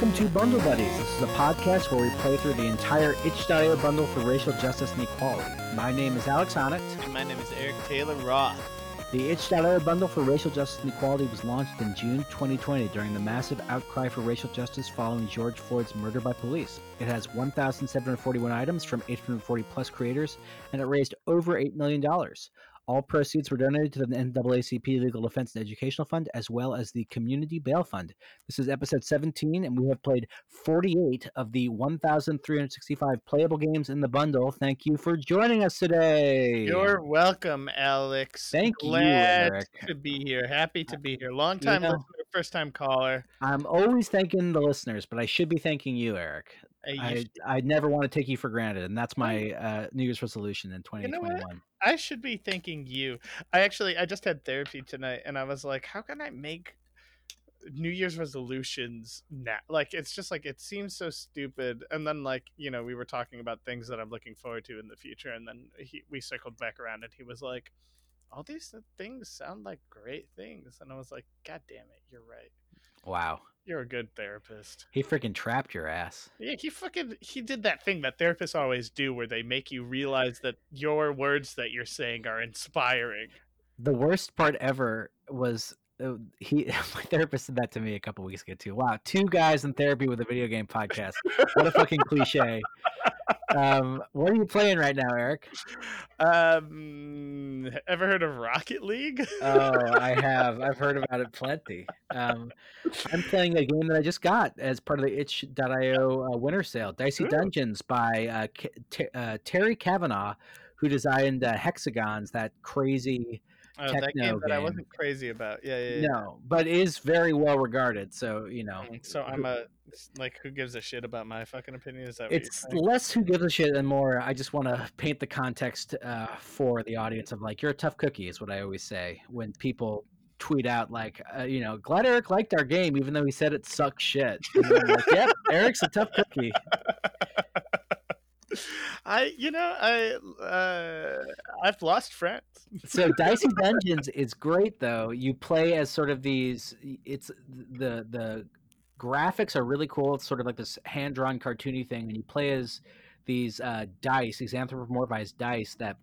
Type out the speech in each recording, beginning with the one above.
Welcome to Bundle Buddies. This is a podcast where we play through the entire itch.io bundle for racial justice and equality. My name is Alex Onnett. And my name is Eric Taylor Roth. The itch.io bundle for racial justice and equality was launched in June 2020 during the massive outcry for racial justice following George Floyd's murder by police. It has 1,741 items from 840 plus creators, and it raised over $8 million. All proceeds were donated to the NAACP Legal Defense and Educational Fund, as well as the Community Bail Fund. This is episode 17, and we have played 48 of the 1,365 playable games in the bundle. Thank you for joining us today. You're welcome, Alex. Thank Glad you, Eric. to be here. Happy to be here. Long time listener, first time caller. I'm always thanking the listeners, but I should be thanking you, Eric. I, I never want to take you for granted, and that's my uh, New Year's resolution in You know 2021. I should be thanking you. I actually I just had therapy tonight and I was like, how can I make New Year's resolutions now? Like it's just like it seems so stupid. And then like, you know, we were talking about things that I'm looking forward to in the future and then he, we circled back around and he was like, all these things sound like great things. And I was like, God damn it, you're right. Wow. You're a good therapist. He freaking trapped your ass. Yeah, he fucking he did that thing that therapists always do where they make you realize that your words that you're saying are inspiring. The worst part ever was he. My therapist said that to me a couple weeks ago too. Wow, two guys in therapy with a video game podcast. What a fucking cliche. Um, what are you playing right now, Eric? Um, ever heard of Rocket League? Oh, I have. I've heard about it plenty. Um, I'm playing a game that I just got as part of the itch.io uh, winter sale, Dicey Ooh. Dungeons by uh, K- T- uh, Terry Cavanagh, who designed uh, Hexagons, that crazy. Oh, that Techno game that I wasn't crazy about. Yeah, yeah. yeah. No, but is very well regarded. So you know, Mm, So I'm a like, who gives a shit about my fucking opinion? Is that it's less who gives a shit and more. I just want to paint the context uh, for the audience of like you're a tough cookie is what I always say when people tweet out like uh, you know glad Eric liked our game even though he said it sucks shit. Like, yep, Eric's a tough cookie. I, you know, I, uh, I've lost friends. So Dicey Dungeons is great though. You play as sort of these. It's the the graphics are really cool. It's sort of like this hand drawn cartoony thing, and you play as these uh, dice, these anthropomorphized dice that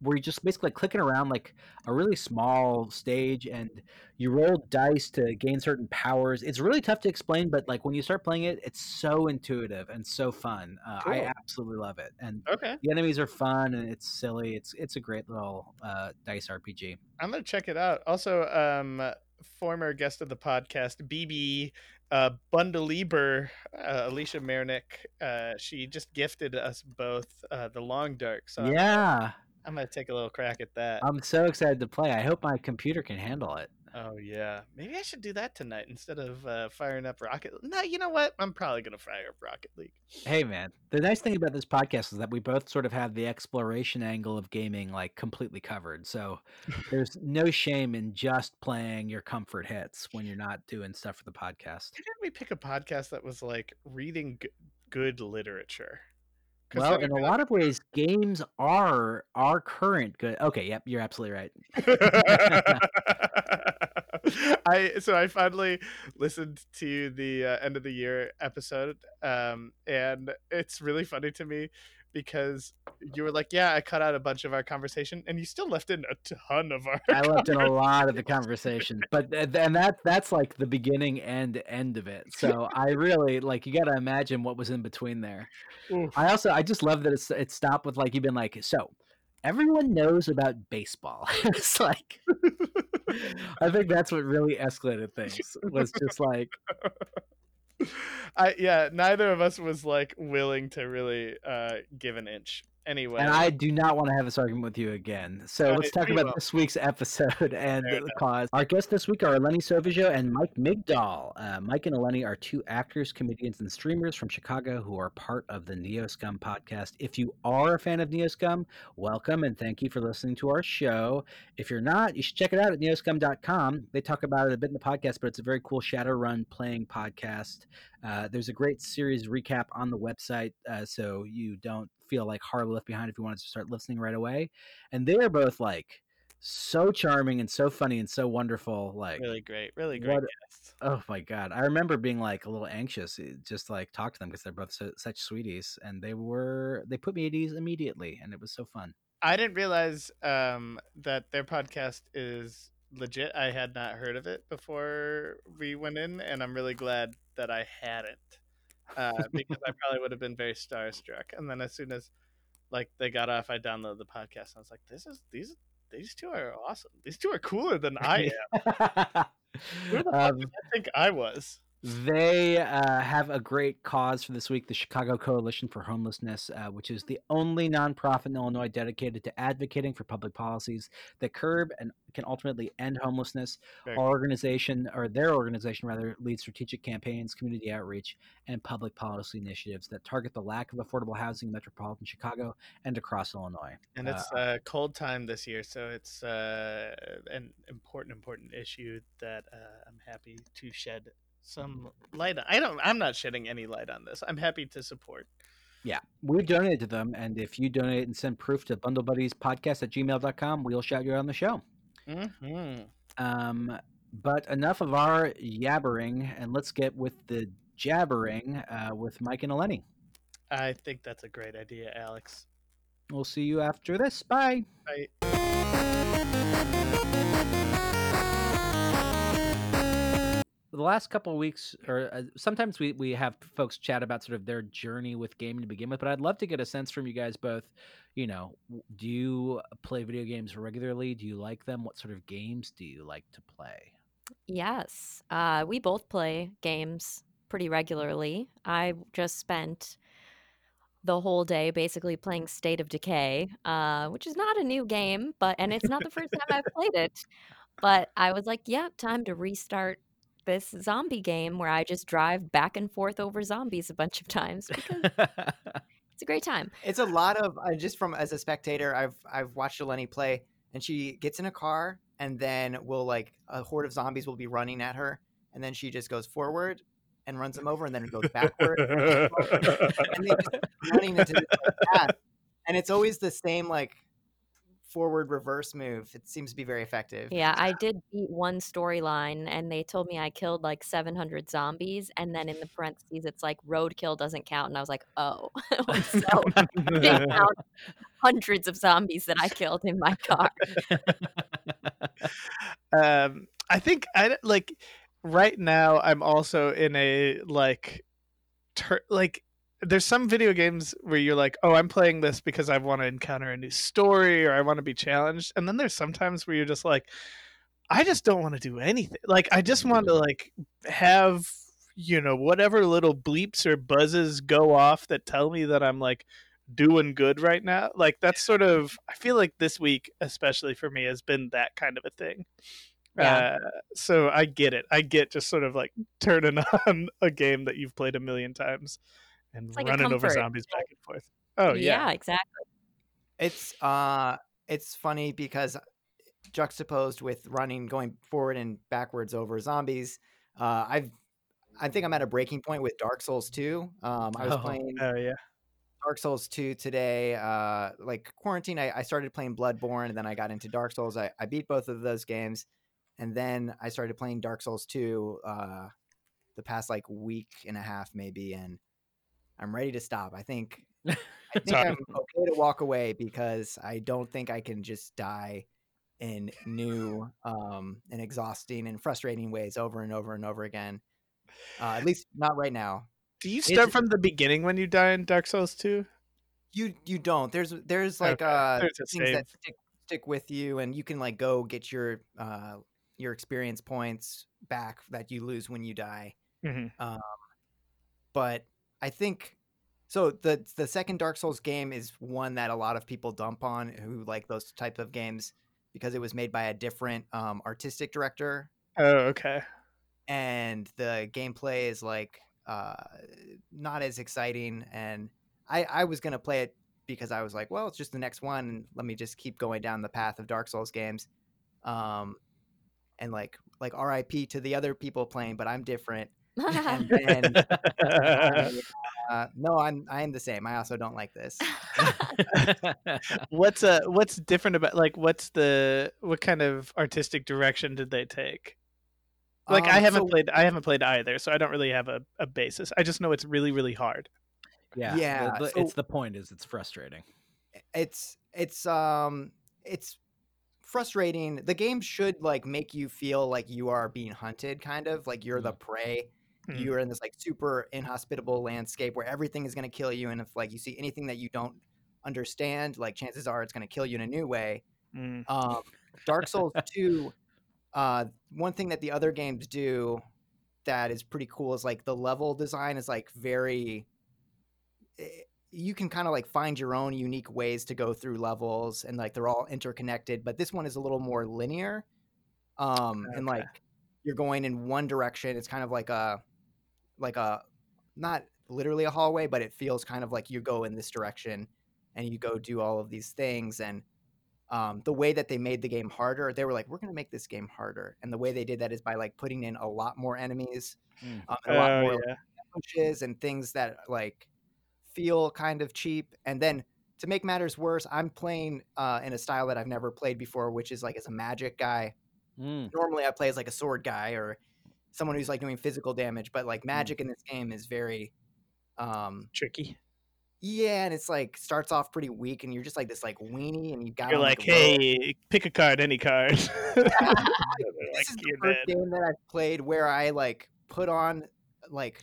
where you're just basically clicking around like a really small stage and you roll dice to gain certain powers. It's really tough to explain but like when you start playing it it's so intuitive and so fun. Uh, i absolutely love it. And Okay, the enemies are fun and it's silly. It's it's a great little uh, dice rpg I'm gonna check it out. Also, um, former guest of the podcast, BB uh, Bundelieber, uh, Alicia Mernick, uh, she just gifted us both uh, the Long Dark. So yeah I'm gonna take a little crack at that. i'm so excited to play i hope my computer can handle it oh yeah, maybe I should do that tonight instead of uh, firing up Rocket. No, you know what? I'm probably gonna fire up Rocket League. Hey man, the nice thing about this podcast is that we both sort of have the exploration angle of gaming like completely covered. So there's no shame in just playing your comfort hits when you're not doing stuff for the podcast. Why didn't we pick a podcast that was like reading g- good literature? Well, in a lot of ways, games are our current good. Okay, yep, you're absolutely right. I so I finally listened to the uh, end of the year episode, um, and it's really funny to me because you were like, "Yeah, I cut out a bunch of our conversation," and you still left in a ton of our. I left in a lot of the conversation, but and that that's like the beginning and end of it. So I really like you got to imagine what was in between there. Oof. I also I just love that it's it stopped with like you've been like so everyone knows about baseball. it's like I think that's what really escalated things was just like I yeah, neither of us was like willing to really uh give an inch. Anyway, and I do not want to have this argument with you again. So let's talk about will. this week's episode and Fair the enough. cause. Our guests this week are Eleni Sovijo and Mike Migdal. Uh, Mike and Eleni are two actors, comedians, and streamers from Chicago who are part of the Neoscum podcast. If you are a fan of Neoscum, welcome and thank you for listening to our show. If you're not, you should check it out at neoscum.com. They talk about it a bit in the podcast, but it's a very cool Shadowrun playing podcast. Uh, there's a great series recap on the website, uh, so you don't feel like hard left behind if you wanted to start listening right away. And they're both like so charming and so funny and so wonderful. Like Really great, really great What-. Oh my god! I remember being like a little anxious, eh, just to, like talk to them because they're both so, such sweeties, and they were they put me at ease immediately, and it was so fun. I didn't realize um, that their podcast is legit. I had not heard of it before we went in, and I'm really glad that I hadn't, uh, because I probably would have been very starstruck. And then as soon as like they got off, I downloaded the podcast. And I was like, "This is these these two are awesome. These two are cooler than I am. Who the fuck Um, did I think I was?" They uh, have a great cause for this week the Chicago Coalition for Homelessness, uh, which is the only nonprofit in Illinois dedicated to advocating for public policies that curb and can ultimately end homelessness. Our organization, or their organization rather, leads strategic campaigns, community outreach, and public policy initiatives that target the lack of affordable housing in metropolitan Chicago and across Illinois. And it's uh, cold time this year, so it's uh, an important, important issue that uh, I'm happy to shed some light on. I don't. I'm not shedding any light on this. I'm happy to support. Yeah, we donated to them, and if you donate and send proof to Bundle Buddies Podcast at gmail.com, we'll shout you out on the show. Mm-hmm. Um, but enough of our yabbering, and let's get with the jabbering uh, with Mike and Eleni. I think that's a great idea, Alex. We'll see you after this. Bye. Bye. The last couple of weeks, or uh, sometimes we, we have folks chat about sort of their journey with gaming to begin with, but I'd love to get a sense from you guys both. You know, do you play video games regularly? Do you like them? What sort of games do you like to play? Yes, uh, we both play games pretty regularly. I just spent the whole day basically playing State of Decay, uh, which is not a new game, but and it's not the first time I've played it. But I was like, yeah, time to restart this zombie game where I just drive back and forth over zombies a bunch of times because it's a great time. It's a lot of uh, just from as a spectator. I've I've watched Eleni play, and she gets in a car, and then will like a horde of zombies will be running at her, and then she just goes forward and runs them over, and then it goes backward, and they just running into this like, path, and it's always the same like forward reverse move. It seems to be very effective. Yeah, I did beat one storyline and they told me I killed like 700 zombies. And then in the parentheses, it's like roadkill doesn't count. And I was like, oh, so count hundreds of zombies that I killed in my car. um, I think I like right now. I'm also in a like, ter- like. There's some video games where you're like, oh, I'm playing this because I want to encounter a new story or I want to be challenged, and then there's sometimes where you're just like, I just don't want to do anything. Like, I just want to like have you know whatever little bleeps or buzzes go off that tell me that I'm like doing good right now. Like that's sort of I feel like this week, especially for me, has been that kind of a thing. Yeah. Uh, so I get it. I get just sort of like turning on a game that you've played a million times and like running over zombies back and forth. Oh yeah. exactly. It's uh it's funny because juxtaposed with running going forward and backwards over zombies, uh I've I think I'm at a breaking point with Dark Souls 2. Um I was Oh. playing Oh yeah. Dark Souls 2 today. Uh like quarantine, I, I started playing Bloodborne and then I got into Dark Souls. I, I beat both of those games. And then I started playing Dark Souls 2 uh the past like week and a half maybe and I'm ready to stop. I think I think. I'm okay to walk away because I don't think I can just die in new um and exhausting and frustrating ways over and over and over again. Uh, at least not right now. Do you It's- start from the beginning when you die in Dark Souls 2? You you don't. There's there's like Okay, uh there's things that stick stick with you and you can like go get your uh your experience points back that you lose when you die. Mhm. Um, but I think so. The the second Dark Souls game is one that a lot of people dump on who like those type of games because it was made by a different um, artistic director, Oh, okay. and the gameplay is like uh, not as exciting. And I I was gonna play it because I was like, well, it's just the next one. And let me just keep going down the path of Dark Souls games. Um, and like like RIP to the other people playing, but I'm different. And then I, uh, no, I'm I am the same. I also don't like this. what's uh what's different about like what's the what kind of artistic direction did they take? Like I Um, haven't so- played I haven't played either, so I don't really have a, a basis. I just know it's really really hard. yeah, Yeah, the- the- so- it's the point is it's frustrating. it's it's um it's frustrating the game should like make you feel like you are being hunted kind of like you're the prey Hmm. you are in this like super inhospitable landscape where everything is going to kill you and if like you see anything that you don't understand like chances are it's going to kill you in a new way Mm. um, Dark Souls 2, uh, one thing that the other games do that is pretty cool is like the level design is like very. eh, You can kind of like find your own unique ways to go through levels and like they're all interconnected, but this one is a little more linear. Um, and like you're going in one direction. It's kind of like a, like a, not literally a hallway, but it feels kind of like you go in this direction and you go do all of these things and um, the way that they made the game harder, they were like, "We're going to make this game harder," and the way they did that is by like putting in a lot more enemies, Mm. um, and a lot Oh, more yeah. pushes and things that like feel kind of cheap. And then to make matters worse, I'm playing uh, in a style that I've never played before, which is like as a magic guy. Mm. Normally, I play as like a sword guy or someone who's like doing physical damage, but like magic in this game is very um Tricky. yeah and it's like starts off pretty weak and you're just like this like weenie and you got You're like, hey, pick a card, any card. this Like, is the first dead. game that I've played where I like put on like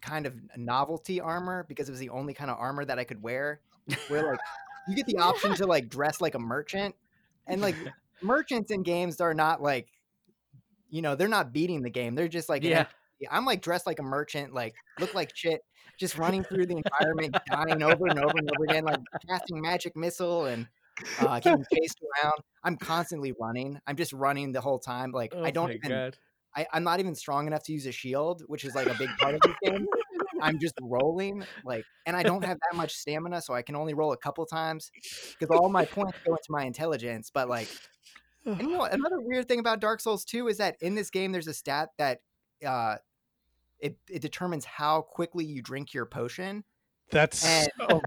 kind of novelty armor because it was the only kind of armor that I could wear. Where like you get the option to like dress like a merchant, and like merchants in games are not like, you know, they're not beating the game. They're just like, Yeah. I'm like dressed like a merchant, like look like shit, just running through the environment, dying over and over and over again, like casting magic missile and uh, getting chased around. I'm constantly running. I'm just running the whole time. Like Oh I don't even. I, I'm not even strong enough to use a shield, which is like a big part of the game. I'm just rolling, like, and I don't have that much stamina, so I can only roll a couple times because all my points go into my intelligence. But like, and you know, another weird thing about Dark Souls 2 is that in this game, there's a stat that uh, it it determines how quickly you drink your potion, That's and so,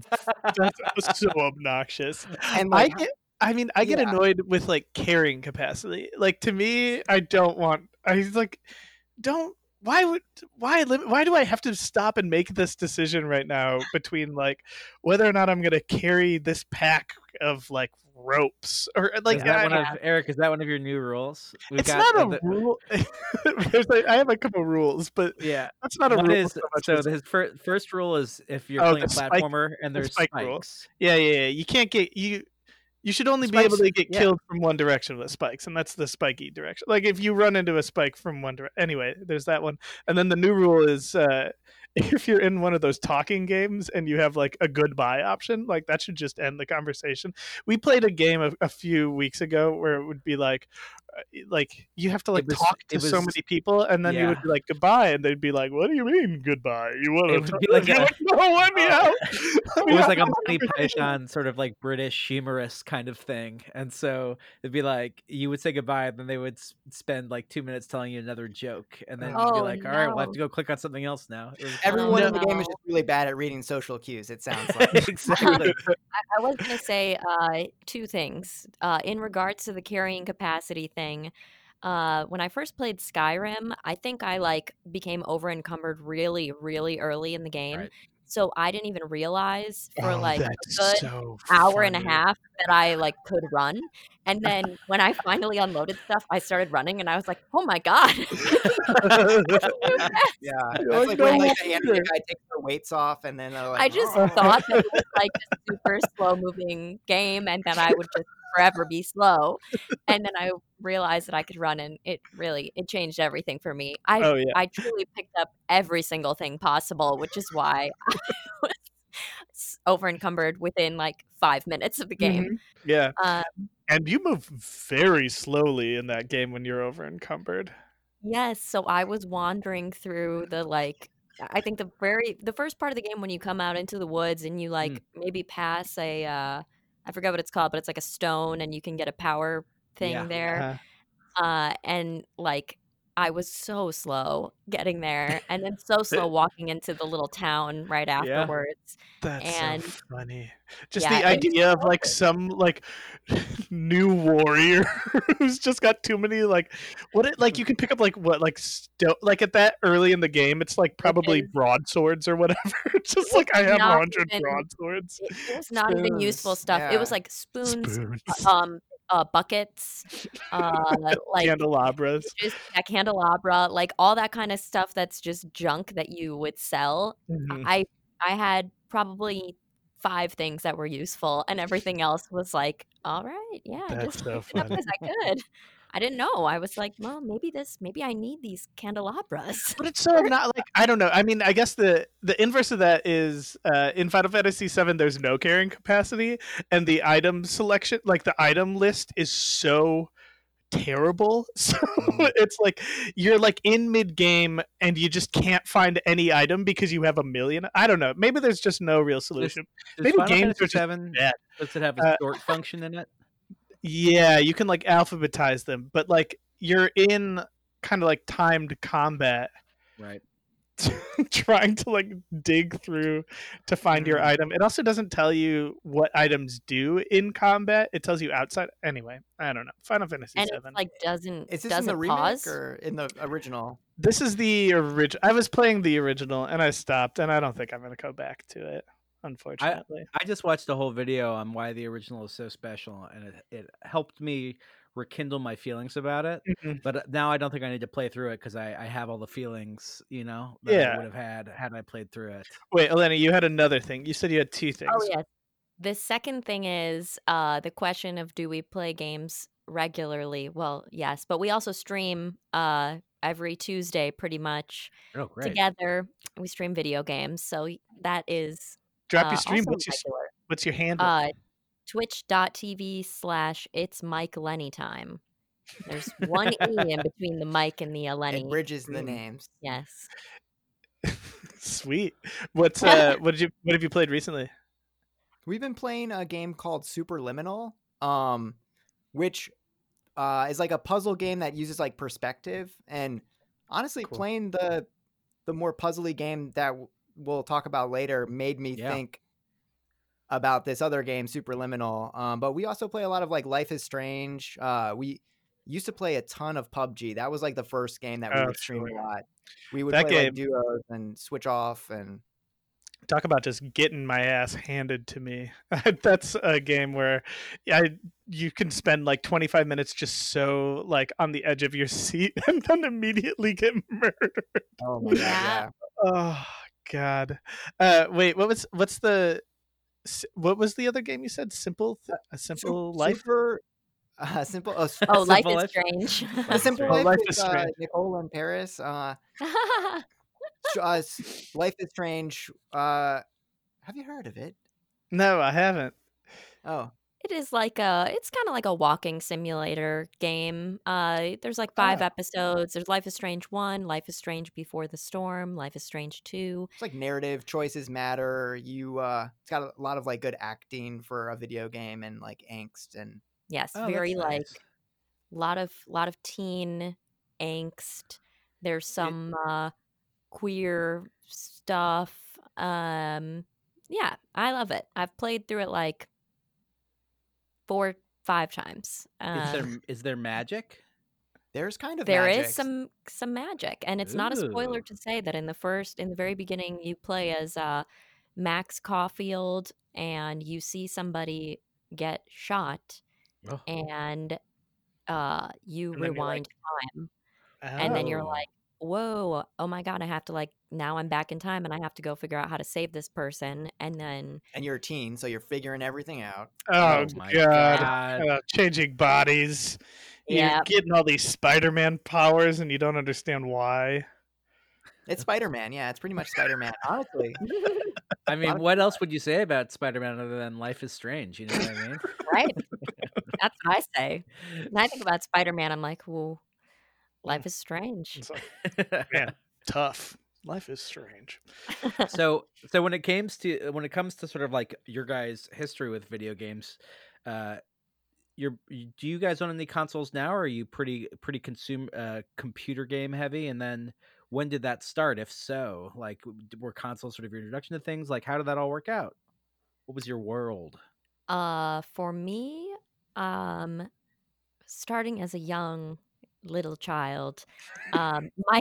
that's so obnoxious. and I get. I mean, I get Yeah. annoyed with like carrying capacity. Like to me, I don't want. I like, don't. Why would? Why? Why do I have to stop and make this decision right now between like whether or not I'm gonna carry this pack of like ropes or like is that I- one of Eric? Is that one of your new rules? We've it's got, not uh, a the- rule. There's like, I have a couple rules, but Yeah, that's not a rule. is so so his first first rule is if you're Oh, playing a the spike- platformer and the there's spike rule. spikes. Yeah, yeah, yeah. You can't get you. You should only be able to get yeah. killed from one direction with spikes, and that's the spiky direction. Like if you run into a spike from one direction. Anyway, there's that one, and then the new rule is uh, if you're in one of those talking games and you have like a goodbye option, like that should just end the conversation. We played a game a, a few weeks ago where it would be like. Uh, Like you have to like was- talk to it so many people, and then you would be like goodbye, and they'd be like, "What do you mean goodbye? You want It to?" would be like a- like, "No, let me Oh. out." Let It me was out like a of this Monty. Python sort of like British humorous kind of thing, and so it'd be like you would say goodbye, and then they would s- spend like two minutes telling you another joke, and then you'd be Oh, like, "All right, we'll have to go click on something else now." Was- everyone Oh, in the game is just really bad at reading social cues. It sounds like. exactly. I was going to say uh, two things. Uh, in regards to the carrying capacity thing, uh, when I first played Skyrim, I think I like became over encumbered really, really early in the game. Right. So I didn't even realize for Oh, like a good so hour and a half that I like could run. And then when I finally unloaded stuff, I started running and I was like, oh my God. Yeah, You're like, like when like the anime guy takes their weights off, and then like, I just "Oh." thought that it was like a super slow moving game and that I would just forever be slow. And then I realized that I could run and it really it changed everything for me. I Oh yeah. I truly picked up every single thing possible, which is why I was over encumbered within like five minutes of the game. Mhm. Yeah. Um, And you move very slowly in that game when you're over encumbered. Yes, so I was wandering through the like I think the very the first part of the game when you come out into the woods and you like maybe pass a uh I forget what it's called, but it's like a stone and you can get a power thing Yeah. there. Uh, Uh and like I was so slow getting there, and then so slow walking into the little town right Yeah. afterwards. That's And- so funny. Just Yeah, the idea of like some like new warrior who's just got too many like what it like you can pick up like what like sto- like at that early in the game it's like probably is- broadswords or whatever. Just like I have a hundred even- broadswords. It, it was not even useful stuff. It was like spoons, Spoons, um, uh, buckets, uh, like candelabras. just a candelabra, like all that kind of stuff. That's just junk that you would sell. Mhm. I I had probably five things that were useful, and everything else was like, all right, yeah, That's just so it up as I could. I didn't know. I was like, well, maybe this, maybe I need these candelabras. But it's so not like I don't know. I mean, I guess the the inverse of that is uh, in Final Fantasy VII. There's no carrying capacity, and the item selection, like the item list, is so terrible. So Mm. it's like you're like in mid game and you just can't find any item because you have a million. I don't know. Maybe there's just no real solution. Does Maybe Final games Fantasy are just Seven bad. does it have a Uh, sort function in it? Yeah, you can like alphabetize them, but like you're in kind of like timed combat Right. trying to like dig through to find your Mm. item. It also doesn't tell you what items do in combat. It tells you outside. Anyway, I don't know. Final Fantasy and Seven. it's like doesn't Is this doesn't the remake pause. or in the original? this is the original. I was playing the original and I stopped, and I don't think I'm gonna go back to it. Unfortunately, I just watched a whole video on why the original is so special, and it, it helped me rekindle my feelings about it. Mhm. But uh, now I don't think I need to play through it because I, I have all the feelings, you know, that Yeah. I would have had had I played through it. wait, Elena, you had another thing. You said you had two things. Oh yes. The second thing is uh the question of do we play games regularly? Well, yes, but we also stream uh every Tuesday pretty much Oh, great! together. We stream video games, so that is Drop uh, your stream. also What's your. What's your handle? uh twitch.tv slash it's Mike Lenny time. There's one E in between the Mike and the uh, Lenny. It bridges the names. yes. Sweet. What's uh? what did you? What have you played recently? We've been playing a game called Superliminal, um, which uh, is like a puzzle game that uses like perspective. And honestly, Cool. playing the the more puzzly game that w- we'll talk about later made me Yeah. think about this other game, Superliminal. Um, but we also play a lot of like Life is Strange. Uh, we used to play a ton of PUBG. That was like the first game that we Oh, would stream sure. a lot. We would That play like duos and switch off and talk about just getting my ass handed to me. That's a game where I you can spend like 25 minutes just so like on the edge of your seat and then immediately get murdered. oh my Yeah. god, Oh god. Uh wait, what was what's the what was the other game you said? Simple th- a simple Sup- life. Super, uh, simple. Uh, s- Oh, life Simple is Life? strange. a simple Oh, life, Life with, is uh, Strange. Nicole in Paris. Uh, uh, life is strange. Uh, have you heard of it? No, I haven't. Oh, It is like a it's kind of like a walking simulator game. Uh there's like 5 Ah. episodes. There's Life is Strange 1, Life is Strange Before the Storm, Life is Strange 2. it's like narrative choices matter. You, uh, it's got a lot of like good acting for a video game and like angst and Yes, Oh, very like nice. lot of lot of teen angst. There's some uh queer stuff. Um yeah, I love it. I've played through it like four five times. Is Uh, there is there magic? there's kind of There is magic. some some magic, and it's not a spoiler to say that in the first, in the very beginning, you play as uh, Max Caulfield, and you see somebody get shot, Oh. and uh, you And then like, rewind time, and then you're Oh. like, "Whoa, oh my god, I have to like now I'm back in time, and I have to go figure out how to save this person," and then and you're a teen, so you're figuring everything out. Oh, Oh my god. God. Uh, changing bodies. You're getting all these Spider-Man powers and you don't understand why. It's Spider Man, yeah. It's pretty much Spider Man, honestly. I mean, what else would you say about Spider-Man other than life is strange? You know what I mean? right, that's what I say. When I think about Spider Man, I'm like, "Whoa, life is strange." It's like, man, tough. Life is strange. so so when it comes to when it comes to sort of like your guys' history with video games, uh, you're do you guys own any consoles now or are you pretty pretty consume uh computer game heavy? And then when did that start? If so like were consoles sort of your introduction to things? Like how did that all work out? What was your world? Uh, for me, um, starting as a young little child, um, my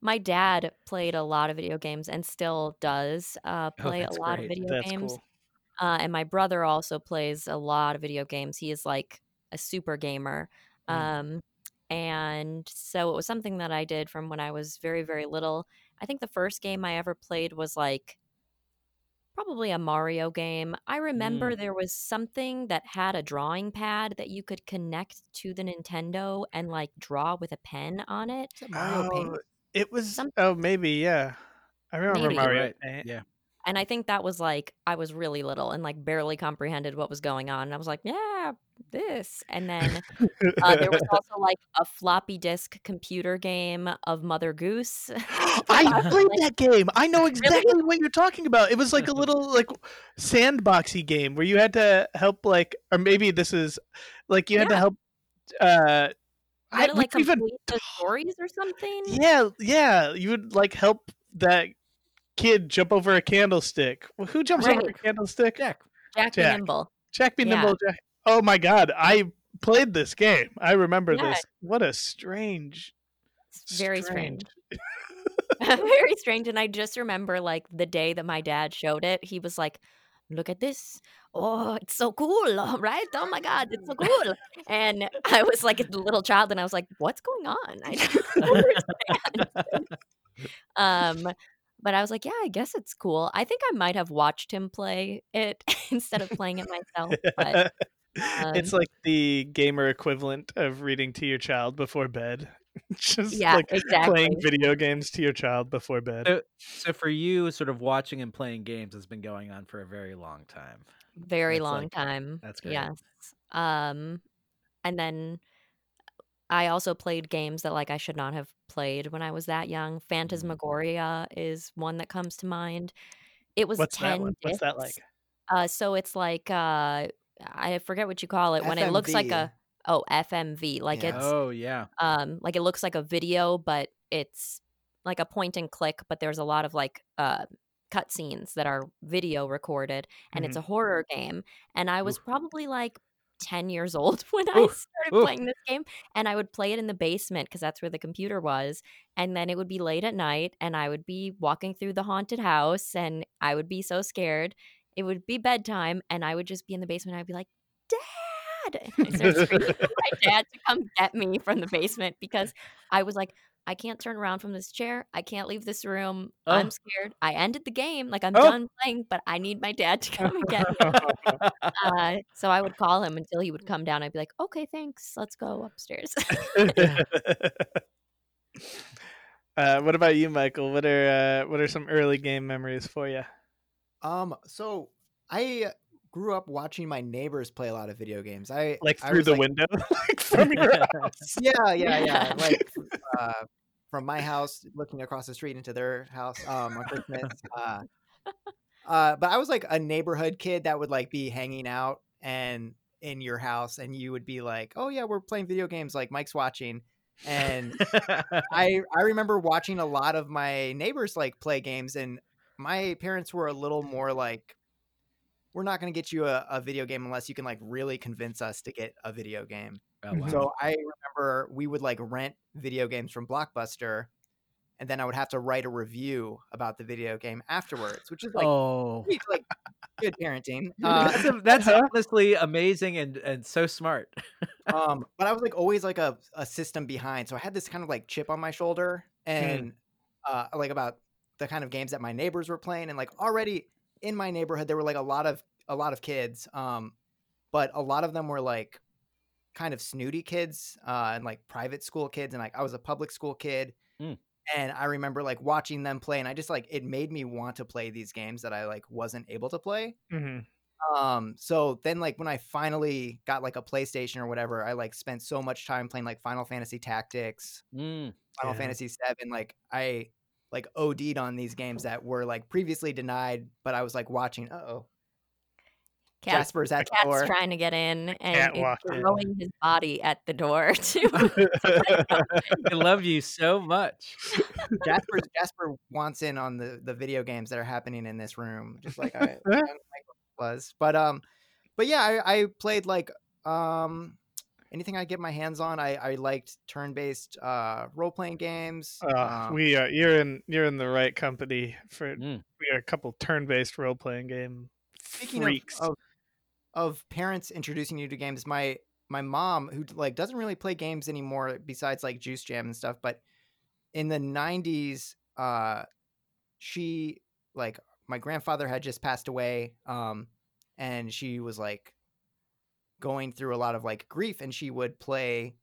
my dad played a lot of video games and still does uh, Oh, play a that's lot of video That's games. cool. Uh, and my brother also plays a lot of video games. He is like a super gamer. Mm. Um, and so it was something that I did from when I was very, very little. I think the first game I ever played was like probably a Mario game. I remember mm. there was something that had a drawing pad that you could connect to the Nintendo and like draw with a pen on it. Is that Mario um, Paint? Oh, it was. Some- Oh, maybe yeah. I remember Maybe. Mario. right yeah And I think that was like I was really little and like barely comprehended what was going on. And I was like, yeah, this. And then uh, there was also like a floppy disk computer game of Mother Goose. I played that game. I know exactly what you're talking about. It was like a little like sandboxy game where you had to help like or maybe this is like you had to help uh had to like even complete the stories or something. Yeah, yeah, you would like help that kid jump over a candlestick. Well, Who jumps over a candlestick? jack Jack, Jack. Nimble. Jack be Yeah. nimble. Jack. Oh my god, I played this game. I remember Yeah. this. What a strange, It's very strange. very strange. And I just remember like the day that my dad showed it, he was like, Look at this. Oh, it's so cool, right? Oh my God, it's so cool. And I was like a little child and I was like, What's going on? I don't understand. um, but I was like, Yeah, I guess it's cool. I think I might have watched him play it instead of playing it myself. But it's um, like the gamer equivalent of reading to your child before bed. Just yeah, like exactly. playing video games to your child before bed. Uh, so for you sort of watching and playing games has been going on for a very long time very That's, long like- time. that's great. Yes. Um and then I also played games that like I should not have played when I was that young. Mm. Phantasmagoria is one that comes to mind. It was What's 10 that one? What's that like? Uh so it's like uh I forget what you call it when it looks like a oh FMV like Yeah. it's oh yeah um like it looks like a video but it's like a point and click but there's a lot of like uh cutscenes that are video recorded and it's a horror game and i was Oof. probably like 10 years old when i started Oof. playing this game and i would play it in the basement because that's where the computer was and then it would be late at night and i would be walking through the haunted house and i would be so scared it would be bedtime and i would just be in the basement i'd be like dad and I started my dad to come get me from the basement because I was like, I can't turn around from this chair. I can't leave this room. Oh. I'm scared. I ended the game. Like I'm Oh. done playing, but I need my dad to come and get me. Uh, so I would call him until he would come down. I'd be like, okay, thanks. Let's go upstairs. uh, what about you, Michael? What are uh, what are some early game memories for you? Um, so I grew up watching my neighbors play a lot of video games. I Like I through was, the like- window, like from your house. Yeah, yeah, yeah. Like uh, from my house, looking across the street into their house um, on Christmas. Uh, uh, but I was like a neighborhood kid that would like be hanging out and in your house, and you would be like, "Oh yeah, we're playing video games." Like Mike's watching, and I I remember watching a lot of my neighbors like play games, and my parents were a little more like, "We're not going to get you a, a video game unless you can like really convince us to get a video game." Oh, wow. So I remember we would like rent video games from Blockbuster, and then I would have to write a review about the video game afterwards, which is like oh like good parenting. Uh, that's, a- that's honestly amazing and and so smart um, but I was like always like a, a system behind, so I had this kind of like chip on my shoulder, and uh, like about the kind of games that my neighbors were playing, and like already in my neighborhood there were like a lot of a lot of kids, um, but a lot of them were like kind of snooty kids uh, and like private school kids, and like I was a public school kid. Mm. And I remember like watching them play, and I just like it made me want to play these games that I like wasn't able to play. hmm Um, so then like when I finally got like a PlayStation or whatever, I like spent so much time playing like Final Fantasy Tactics, Mm. Final Yeah. Fantasy 7, like I like OD'd on these games that were like previously denied, but I was like watching, uh-oh. Cat, Jasper's at the Cat's door. trying to get in and is walked in. throwing his body at the door too. I love you so much. Jasper Jasper wants in on the the video games that are happening in this room, just like I, I was. But um, but yeah, I, I played like um anything I get my hands on. I I liked turn based uh role playing games. Uh, um, we are you're in you're in the right company for Mm. we are a couple turn based role playing game speaking of, freaks. of of parents introducing you to games, my my mom who like doesn't really play games anymore besides like Juice Jam and stuff, but in the 90s uh she like my grandfather had just passed away um and she was like going through a lot of like grief and she would play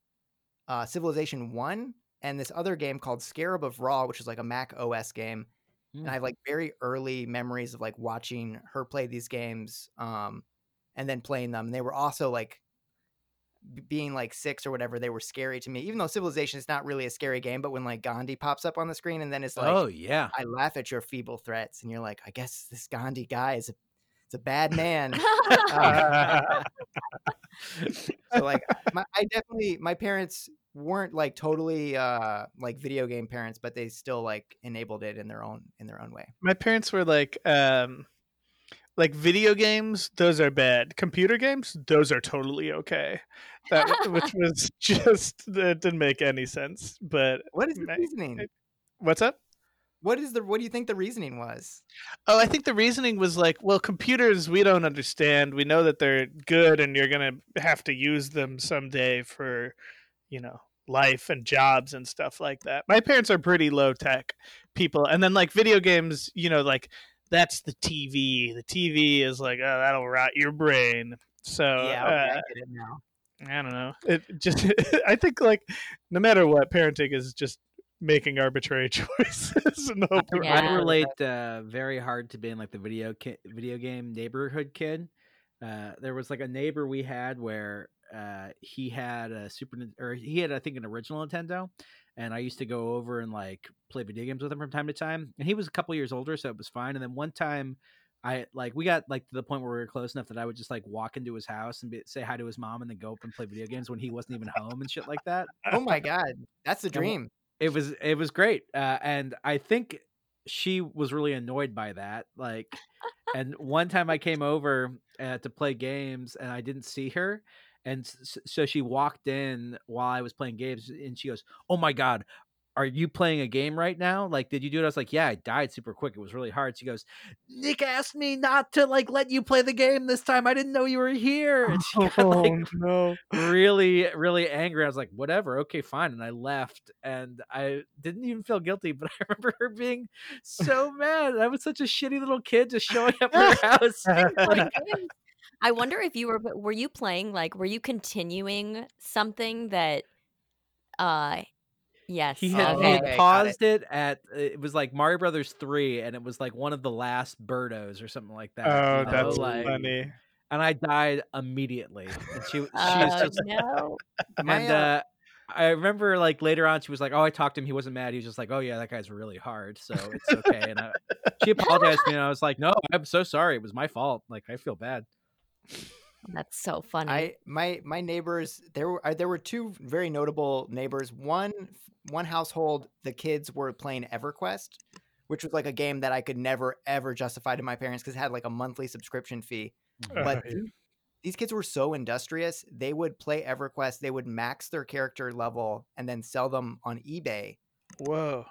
uh Civilization 1 and this other game called Scarab of Ra which is like a Mac OS game. And I have like very early memories of like watching her play these games um and then playing them. And they were also like being like six or whatever they were scary to me. Even though civilization is not really a scary game but when like gandhi pops up on the screen and then it's like oh yeah. i laugh at your feeble threats and you're like i guess this gandhi guy is a, it's a bad man Uh, so like my, i definitely my parents weren't like totally uh like video game parents but they still like enabled it in their own in their own way My parents were like um like video games, those are bad. Computer games, those are totally okay. That which was just that didn't make any sense. But what is the reasoning what's up? What is the what do you think the reasoning was Oh, I think the reasoning was like, well, computers we don't understand. We know that they're good and you're going to have to use them someday for, you know, life and jobs and stuff like that. My parents are pretty low tech people. And then like video games, you know, like that's the TV. The TV is like, oh, that'll rot your brain. So, yeah okay, uh, I get it now I don't know. It just I think like no matter what parenting is just making arbitrary choices and hoping Yeah. I relate uh, very hard to being like the video ki- video game neighborhood kid. Uh, there was like a neighbor we had where uh, he had a super or he had I think an original Nintendo, and I used to go over and like play video games with him from time to time. And he was a couple years older, so it was fine. And then one time. I like we got like to the point where we were close enough that I would just like walk into his house and be, say hi to his mom and then go up and play video games when he wasn't even home and shit like that oh my god that's the And dream it was it was great uh, and i think she was really annoyed by that like and one time i came over uh, to play games and i didn't see her and so she walked in while i was playing games and she goes oh my god are you playing a game right now? Like, did you do it? I was like, yeah, I died super quick. It was really hard. She goes, Nick asked me not to like let you play the game this time. I didn't know you were here. And she got like Oh, no. really really angry i was like whatever okay fine and i left and i didn't even feel guilty but i remember her being so mad i was such a shitty little kid just showing up at her house Playing. I wonder if you were were you playing like were you continuing something that uh yes he had, Oh, he had paused it. at it was like mario brothers 3 and it was like one of the last birdos or something like that Oh, you know, that's like- funny. and i died immediately and she, she was Oh, just no. And uh, uh, I remember like later on, she was like, "Oh, I talked to him. He wasn't mad. He was just like, oh yeah, that guy's really hard, so it's okay." And I, she apologized to me, and I was like, "No, I'm so sorry. It was my fault. Like I feel bad." That's so funny. I my my neighbors there were uh, there were two very notable neighbors. One one household the kids were playing EverQuest, which was like a game that I could never ever justify to my parents because it had like a monthly subscription fee. Oh, But yeah. these- these kids were so industrious. They would play EverQuest, they would max their character level and then sell them on eBay. Whoa.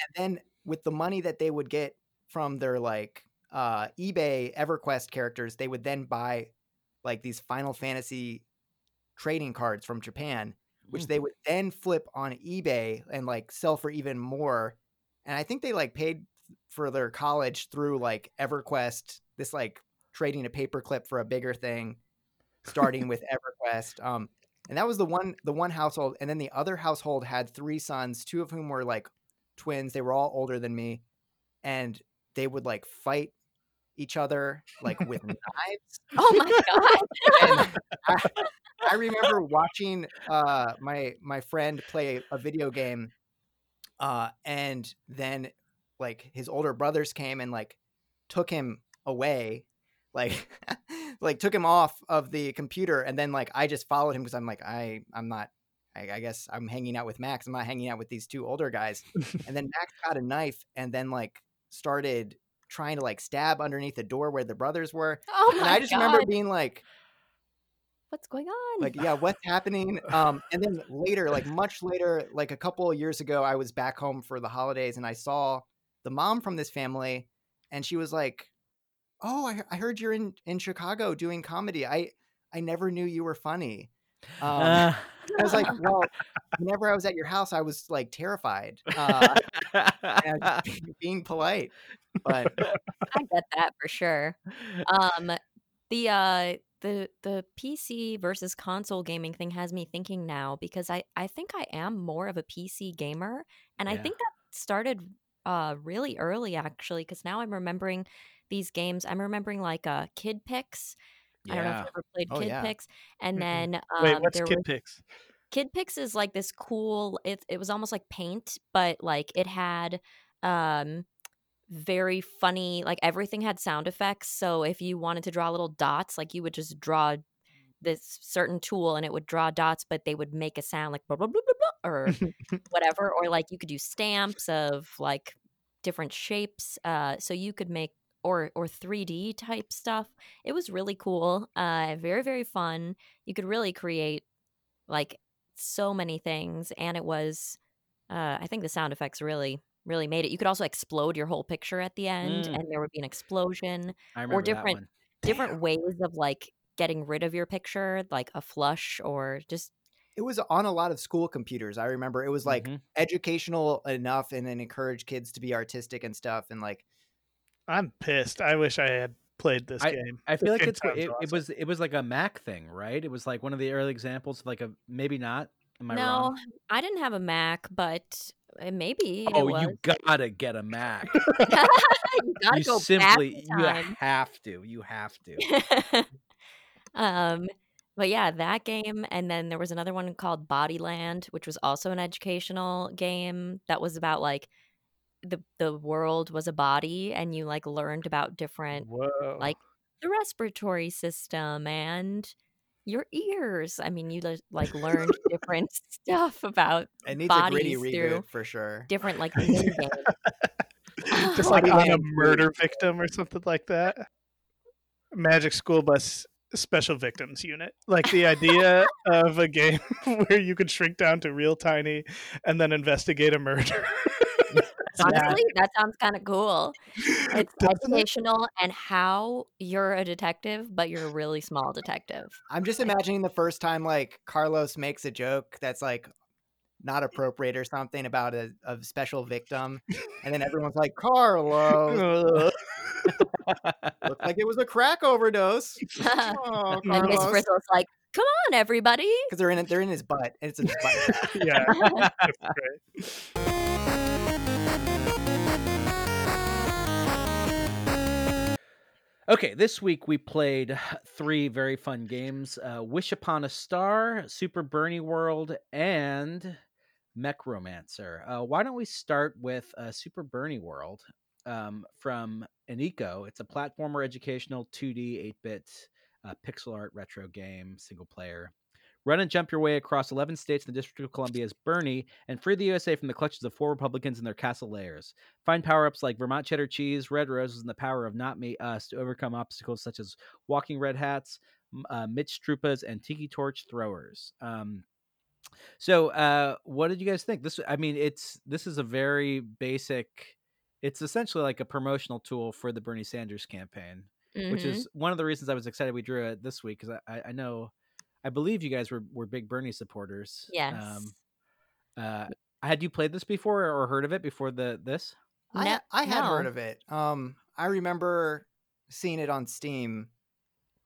And then with the money that they would get from their like uh eBay EverQuest characters, they would then buy like these Final Fantasy trading cards from Japan, which Mm. they would then flip on eBay and like sell for even more. And I think they like paid for their college through like EverQuest, this like trading a paperclip for a bigger thing, starting with EverQuest. Um, and that was the one the one household, and then the other household had three sons, two of whom were like twins. They were all older than me, and they would like fight each other like with knives. oh my god. I, I remember watching uh, my my friend play a video game, uh, and then like his older brothers came and like took him away. Like like took him off of the computer, and then like I just followed him because I'm like I I'm not. I, I guess I'm hanging out with Max. I'm not hanging out with these two older guys. And then Max got a knife and then like started trying to like stab underneath the door where the brothers were. Oh And I just god. remember being like, What's going on? like yeah what's happening um and then later like much later like a couple of years ago i was back home for the holidays and i saw the mom from this family and she was like oh i, I heard you're in in chicago doing comedy i i never knew you were funny um, Uh, i was like well whenever i was at your house i was like terrified uh and I was just being polite but I get that for sure. Um, the uh, the the PC versus console gaming thing has me thinking now because I I think I am more of a PC gamer, and I think that started uh really early actually because now I'm remembering these games. I'm remembering like uh Kid Pix. I don't know if yeah. you ever played Oh, Kid yeah. Pix, and then Wait, um, what's there Kid was Pix? Kid Pix is like this cool. It it was almost like paint, but like it had um very funny. Like everything had sound effects. So if you wanted to draw little dots, like you would just draw this certain tool and it would draw dots, but they would make a sound like blah blah blah blah, blah or whatever. Or like you could do stamps of like different shapes. Uh, so you could make or or 3D type stuff. It was really cool. Uh, very very fun. You could really create like so many things and it was uh i think the sound effects really really made it you could also explode your whole picture at the end Mm. and there would be an explosion I remember that different- one. different ways of like getting rid of your picture like a flush or just it was on a lot of school computers i remember it was like Mhm. educational enough and then encourage kids to be artistic and stuff and like I'm pissed. I wish I had played this I- game. I feel This like it's what- sounds it, it was it was like a Mac thing, right? It was like one of the early examples of like a maybe not. Am I no wrong? i didn't have a mac but uh, maybe Oh, it was you gotta get a Mac. you gotta you go simply back you time. have to. You have to. um but yeah that game and then there was another one called bodyland which was also an educational game that was about like the the world was a body and you like learned about different Whoa. like the respiratory system and your ears i mean you like learned different stuff about it needs a gritty Bodies through reboot for sure different like just oh, like on a murder victim or something like that. Magic School Bus Special Victims Unit. Like the idea of a game where you could shrink down to real tiny and then investigate a murder. honestly that sounds kind of cool. It's Doesn't it? educational and how you're a detective but you're a really small detective. I'm just imagining the first time like carlos makes a joke that's like not appropriate or something about a, a special victim and then everyone's like carlos. Looked like it was a crack overdose. Oh, and miss Carlos. frizzle's like come on everybody. Because they're in they're in his butt. And it's a butt. Yeah, Okay, this week we played three very fun games: uh, Wish Upon a Star, Super Bernie World, and Mechromancer. Uh, why don't we start with uh, Super Bernie World um, from Anico? It's a platformer, educational, 2D, 8-bit uh, pixel art retro game, single player. Run and jump your way across 11 states in the District of Columbia as Bernie and free the USA from the clutches of four Republicans and their castle layers. Find power ups like Vermont cheddar cheese, red roses, and the power of not me, us to overcome obstacles such as walking red hats, uh, Mitch Trupas, and tiki torch throwers. Um, so, uh, what did you guys think? This, I mean, it's this is a very basic. It's essentially like a promotional tool for the Bernie Sanders campaign, which Mhm. is one of the reasons I was excited we drew it this week because I, I know, I believe you guys were were big Bernie supporters. yes Um, uh, had you played this before or heard of it before the this? I, No- I had heard of it. Um, I remember seeing it on Steam.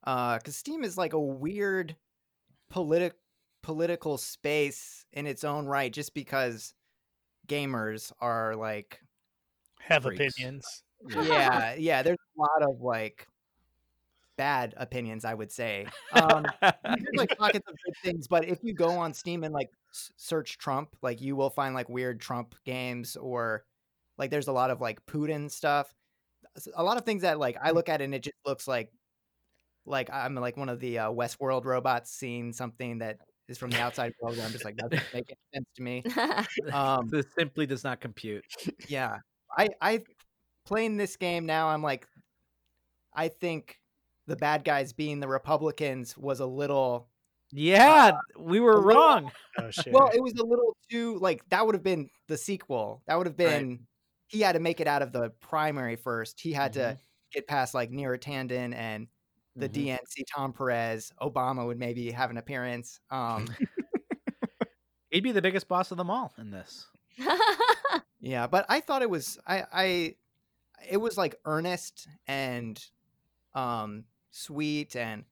Uh, because Steam is like a weird politic political space in its own right, just because gamers are like, Have Freaks. opinions. yeah, yeah. There's a lot of like bad opinions, I would say. Um, there's like pockets of good things, but if you go on Steam and like search Trump, like you will find like weird Trump games or like there's a lot of like Putin stuff. a lot of things that like I look at and it just looks like like I'm like one of the uh, Westworld robots seeing something that is from the outside world. I'm just like that doesn't make any sense to me. Um, this simply does not compute. yeah, I I playing this game now. I'm like, I think the bad guys being the Republicans was a little Yeah, we were a little- wrong. Oh well, it was a little too like that would have been the sequel. That would have Right. been he had to make it out of the primary first. He had Mhm. to get past like Neera Tanden and the Mhm. DNC Tom Perez. Obama would maybe have an appearance. Um, He'd be the biggest boss of them all in this. yeah, but I thought it was I I it was like earnest and um sweet and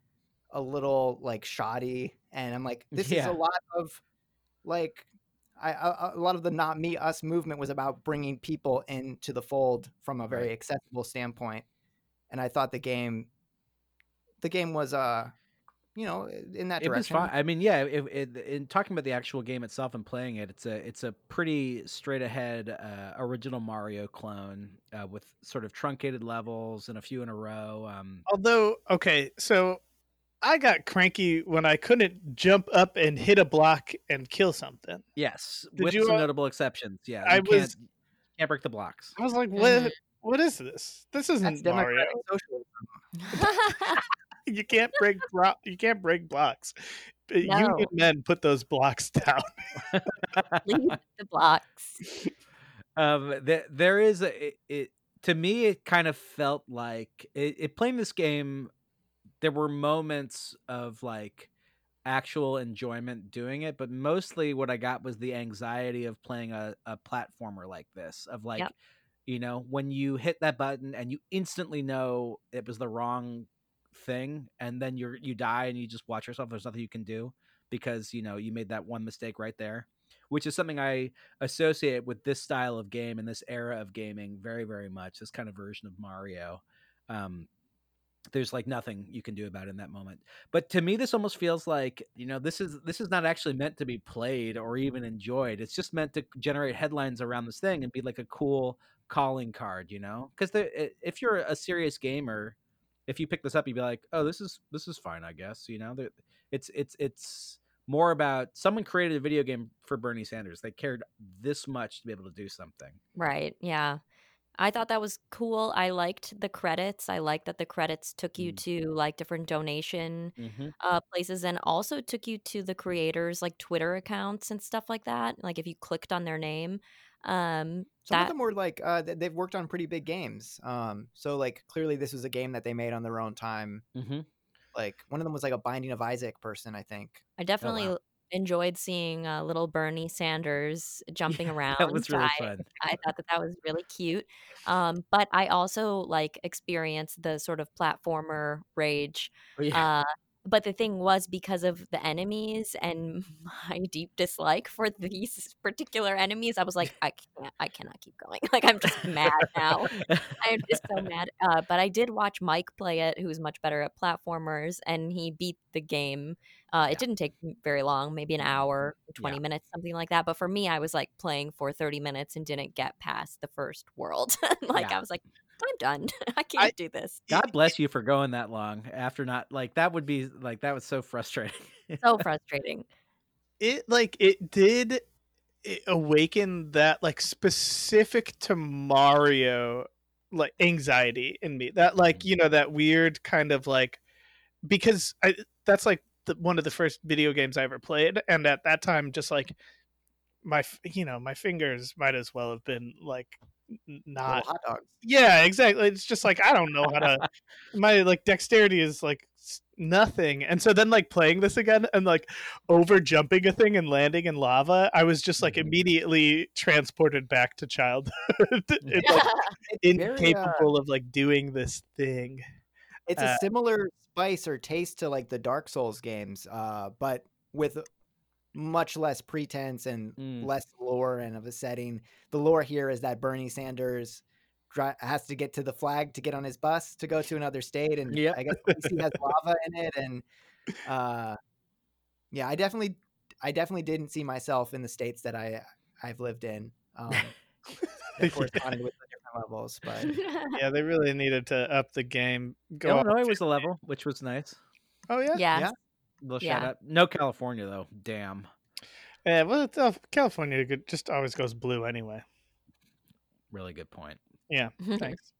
a little like shoddy and I'm like this is a lot of like I, a, a lot of the not me us movement was about bringing people into the fold from a very accessible standpoint. And I thought the game the game was uh you know in that It was fine. I mean, yeah. It, it, in talking about the actual game itself and playing it, it's a it's a pretty straight ahead uh, original Mario clone uh, with sort of truncated levels and a few in a row. Um, Although, okay, so I got cranky when I couldn't jump up and hit a block and kill something. yes, Did with you, some uh, notable exceptions. Yeah, I you was- can't, can't break the blocks. I was like, what? Mhm. What is this? This isn't Mario. democratic socialism You can't break bro- you can't break blocks. Uh, No. Union men put those blocks down. Leave the blocks. um there, there is a it, it to me it kind of felt like it, it playing this game there were moments of like actual enjoyment doing it but mostly what i got was the anxiety of playing a, a platformer like this of like Yep. you know when you hit that button and you instantly know it was the wrong thing and then you're you die and you just watch yourself there's nothing you can do because you know you made that one mistake right there which is something i associate with this style of game and this era of gaming very very much this kind of version of mario. Um there's like nothing you can do about it in that moment. But to me this almost feels like you know this is this is not actually meant to be played or even enjoyed it's just meant to generate headlines around this thing and be like a cool calling card you know? Because if you're a serious gamer if you pick this up you'd be like oh this is this is fine i guess you know it's it's it's more about someone created a video game for bernie sanders they cared this much to be able to do something Right. Yeah. I thought that was cool. I liked the credits. I liked that the credits took you Mm. to like different donation mm-hmm. uh, places and also took you to the creators like Twitter accounts and stuff like that. Like if you clicked on their name, um, Some of them were like uh, they've worked on pretty big games. Um, so like clearly this was a game that they made on their own time. Mm-hmm. Like one of them was like a Binding of Isaac person, I think. I definitely wow. enjoyed seeing uh, little Bernie Sanders jumping around. that was really I, fun I thought that that was really cute. Um, but I also like experienced the sort of platformer rage Oh, yeah. Uh, but the thing was because of the enemies and my deep dislike for these particular enemies, I was like, I can't, I cannot keep going. Like I'm just mad now. I am just so mad. Uh, but I did watch Mike play it, who's much better at platformers, and he beat the game. Uh, it Yeah. didn't take very long, maybe an hour, 20 Yeah. minutes, something like that. But for me, I was like playing for 30 minutes and didn't get past the first world. like Yeah. I was like, I'm done. I can't do this. God bless you for going that long after not like that would be like that was so frustrating. So frustrating. it like it did it awaken that like specific to Mario like anxiety in me. That like mm. you know that weird kind of like because I that's like the, one of the first video games I ever played, and at that time just like my you know my fingers might as well have been like not hot dogs. yeah exactly it's just like i don't know how to my like dexterity is like nothing and so then like playing this again and like over jumping a thing and landing in lava i was just like Mhm. immediately transported back to childhood it's like It's very, uh, incapable of like doing this thing It's Uh, a similar spice or taste to like the Dark Souls games, uh, but with much less pretense and Mm. less lore and of a setting. The lore here is that Bernie Sanders dri- has to get to the flag to get on his bus to go to another state, and Yep. I guess DC has lava in it, and uh, yeah, I definitely, I definitely didn't see myself in the states that I I've lived in. Um, that corresponded with the different levels, but Yeah, they really needed to up the game. Go up Illinois was a level, which was nice. Oh yeah. yeah. Yeah. Little Yeah. shout out. No California though. Damn. Yeah. Well, it's, uh, California just always goes blue anyway. Really good point. Yeah. Thanks.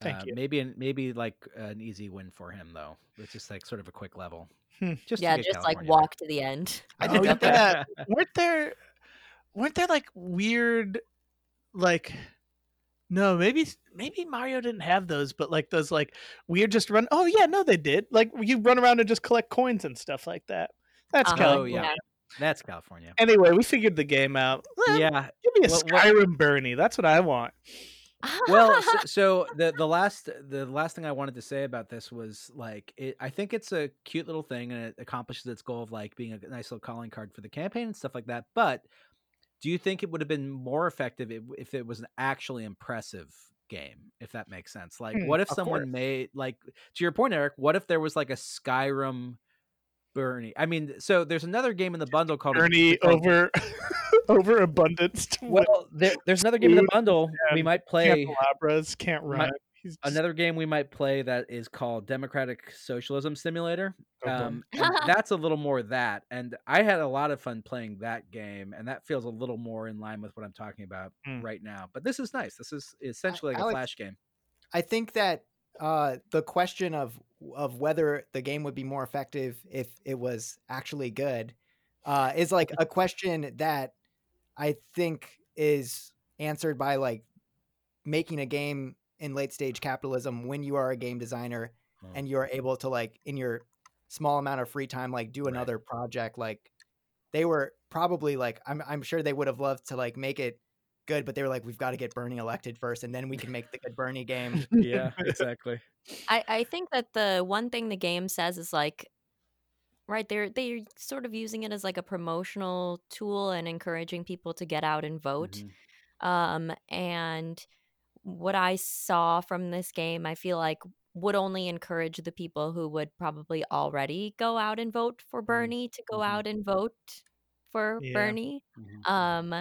Thank Uh, you. Maybe an, maybe like an easy win for him though. It's just like sort of a quick level. Hmm. Just yeah, get just like walk to the end. I Oh, did yeah, that. yeah. weren't there weren't there like weird like no maybe maybe mario didn't have those but like those like weird just run oh yeah no they did like you run around and just collect coins and stuff like that that's Uh-huh, California. yeah. That's California. anyway we figured the game out Yeah. give me a What- what- skyrim bernie that's what i want well so, so the the last the last thing i wanted to say about this was like it, i think it's a cute little thing and it accomplishes its goal of like being a nice little calling card for the campaign and stuff like that but do you think it would have been more effective if, it was an actually impressive game if that makes sense? Like Hmm, what if someone course. made like to your point eric what if there was like a skyrim bernie? I mean so there's another game in the bundle called bernie over over abundance well there, there's another game in the bundle. We might play candelabras can't run. He's just- another game we might play that is called Democratic Socialism Simulator. Oh, boy. Um, that's a little more that, and I had a lot of fun playing that game, and that feels a little more in line with what I'm talking about Mm. right now. But this is nice. This is essentially like a Alex- flash game. I think that uh, the question of of whether the game would be more effective if it was actually good uh, is like a question that I think is answered by like making a game in late stage capitalism when you are a game designer Mm. and you're able to like in your small amount of free time like do Right. another project like they were probably like I'm I'm sure they would have loved to like make it good but they were like we've got to get Bernie elected first and then we can make the good Bernie game yeah, exactly. I, I think that the one thing the game says is like right they're they're sort of using it as like a promotional tool and encouraging people to get out and vote Mhm. um and what i saw from this game i feel like would only encourage the people who would probably already go out and vote for bernie to go Mhm. out and vote for Yeah. bernie Mhm. um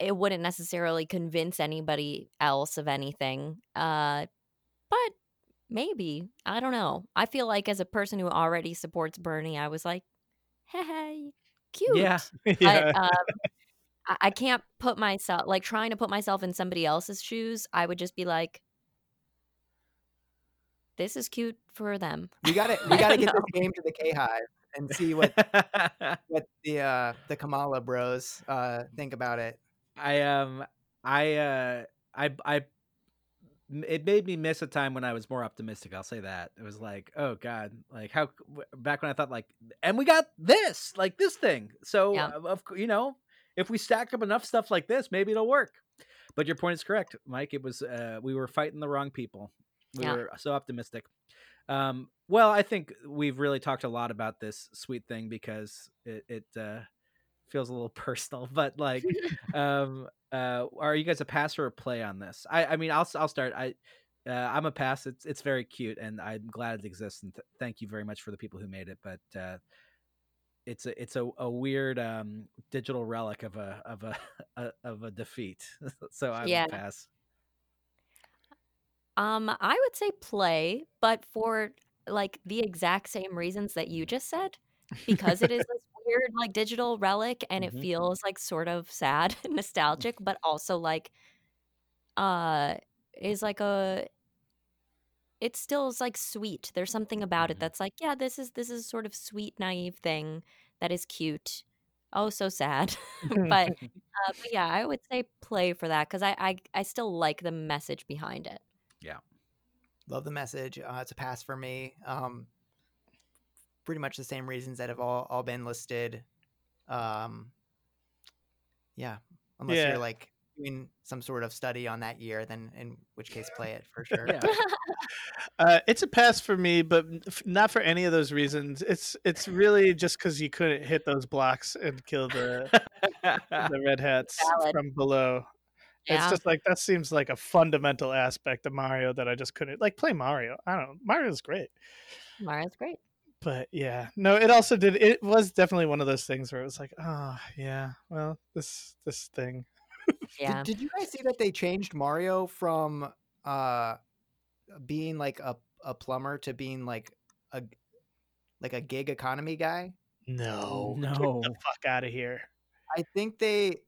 it wouldn't necessarily convince anybody else of anything uh but maybe i don't know i feel like as a person who already supports bernie i was like hey cute Yeah. yeah. but um I, I can't put myself like trying to put myself in somebody else's shoes i would just be like this is cute for them we got to we got to get know. this game to the K Hive and see what what the uh the Kamala Bros uh think about it I um I uh I I it made me miss a time when I was more optimistic. I'll say that. It was like, oh god, like how back when I thought like and we got this, like this thing. So Yeah. uh, of cou- you know, if we stack up enough stuff like this, maybe it'll work. But your point is correct, Mike. It was uh we were fighting the wrong people. We Yeah. were so optimistic. Um well, I think we've really talked a lot about this sweet thing because it, it uh feels a little personal, but like um uh are you guys a pass or a play on this i i mean i'll i'll start i uh, i'm a pass it's it's very cute and i'm glad it exists and th- thank you very much for the people who made it but uh it's a it's a, a weird um digital relic of a of a, a of a defeat so i'm Yeah. a pass um i would say play but for like the exact same reasons that you just said because it is this weird like digital relic and Mhm. it feels like sort of sad and nostalgic but also like uh is like a it still is like sweet there's something about it that's like yeah this is this is sort of sweet naive thing that is cute. Oh so sad. But uh, but yeah i would say play for that because I, I i still like the message behind it. Yeah, love the message uh, it's a pass for me um pretty much the same reasons that have all all been listed um yeah unless Yeah. you're like doing some sort of study on that year then in which case play it for sure yeah Uh, it's a pass for me, but f- not for any of those reasons. It's it's really just because you couldn't hit those blocks and kill the the red hats Valid. from below. It's just like that seems like a fundamental aspect of Mario that I just couldn't like play Mario. I don't know. Mario's great. Mario's great But yeah. No, it also did it was definitely one of those things where it was like, oh yeah, well, this this thing. Yeah. Did, did you guys see that they changed Mario from uh being like a, a plumber to being like a like a gig economy guy? No, No. get the fuck out of here. I think they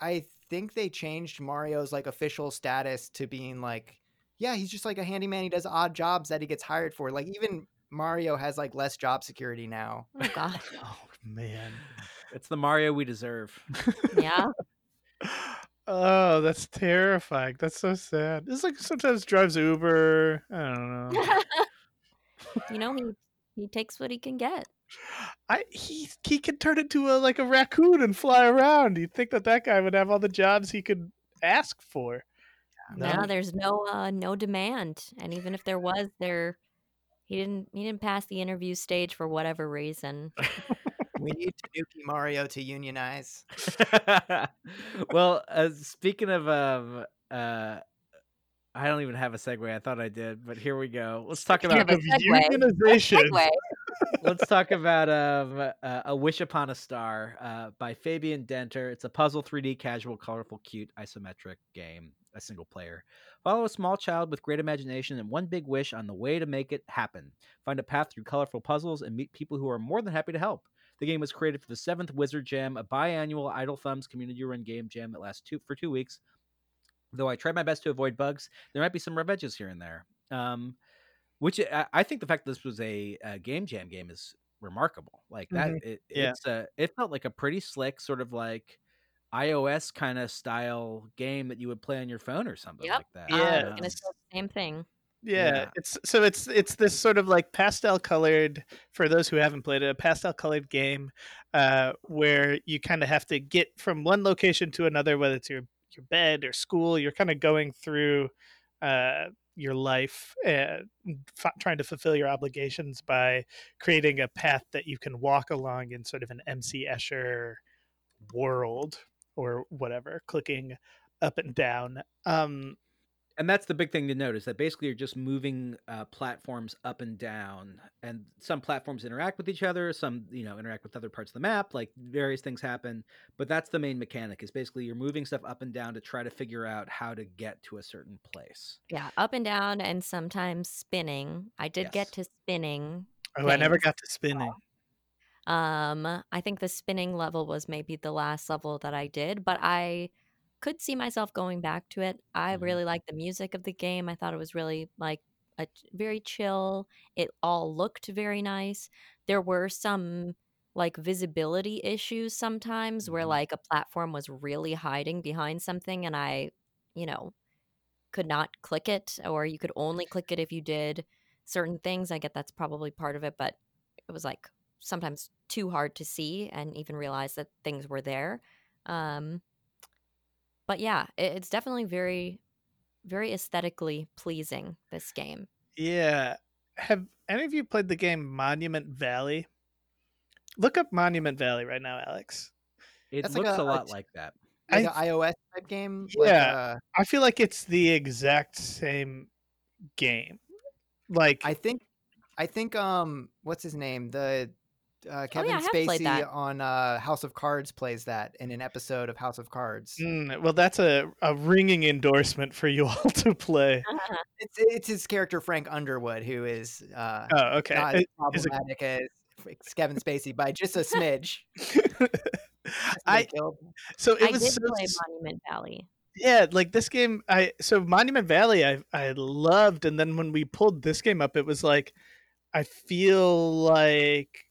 I think they changed Mario's like official status to being like yeah, he's just like a handyman. He does odd jobs that he gets hired for. Like even Mario has like less job security now. Oh God. Oh man. It's the Mario we deserve. Yeah. Oh, that's terrifying. That's so sad. It's like sometimes drives Uber. I don't know. you know, he he takes what he can get. I he he could turn into a like a raccoon and fly around. You'd think that that guy would have all the jobs he could ask for. No? Now there's no uh no demand. And even if there was, there he didn't he didn't pass the interview stage for whatever reason. We need Tanuki Mario to unionize. well, uh, speaking of, um, uh, I don't even have a segue. I thought I did, but here we go. Let's talk Speaking about of unionization. Segue. let's talk about um, uh, a wish upon a star uh, by Fabian Denter. It's a puzzle 3D casual, colorful, cute isometric game, a single player. Follow a small child with great imagination and one big wish on the way to make it happen. Find a path through colorful puzzles and meet people who are more than happy to help. The game was created for the seventh Wizard Jam, a biannual Idle Thumbs community-run game jam that lasts two for two weeks. Though I tried my best to avoid bugs, there might be some rough edges here and there. Um, which I, I think the fact that this was a, a game jam game is remarkable. Like that, Mhm. it, Yeah. it's a it felt like a pretty slick sort of like iOS kind of style game that you would play on your phone or something Yep. like that. I Yeah. was gonna say the same thing. Yeah, Yeah. it's so it's it's this sort of like pastel colored for those who haven't played it, a pastel colored game uh, where you kind of have to get from one location to another, whether it's your your bed or school. You're kind of going through uh, your life, uh, f- trying to fulfill your obligations by creating a path that you can walk along in sort of an MC Escher world or whatever, clicking up and down. Um, and that's the big thing to notice that basically you're just moving uh, platforms up and down and some platforms interact with each other some you know interact with other parts of the map like various things happen but that's the main mechanic is basically you're moving stuff up and down to try to figure out how to get to a certain place Yeah, up and down and sometimes spinning. I did Yes. get to spinning. oh, I never got to spinning. Um, I think the spinning level was maybe the last level that I did, but I could see myself going back to it. I Mhm. really liked the music of the game. I thought it was really like a very chill. It all looked very nice. There were some like visibility issues sometimes where Mhm. like a platform was really hiding behind something and I, you know, could not click it or you could only click it if you did certain things. I get that's probably part of it, but it was like sometimes too hard to see and even realize that things were there. Um, but yeah, it, it's definitely very, very aesthetically pleasing. This game. Yeah. Have any of you played the game Monument Valley? Look up Monument Valley right now, Alex. it That's looks a- a, a lot t- like that Like I- an iOS type game. Like, Yeah. uh, I feel like it's the exact same game. Like I think I think um what's his name? The uh, Kevin Oh, I have played Spacey that. on uh, House of Cards plays that in an episode of House of Cards. Mm, well, that's a, a ringing endorsement for you all to play. It's it's his character Frank Underwood who is uh, Oh, okay. not It- as is it- problematic as Kevin Spacey by just a smidge. I so it I was did so play Monument Valley. yeah like this game i so monument valley i i loved and then when we pulled this game up it was like i feel like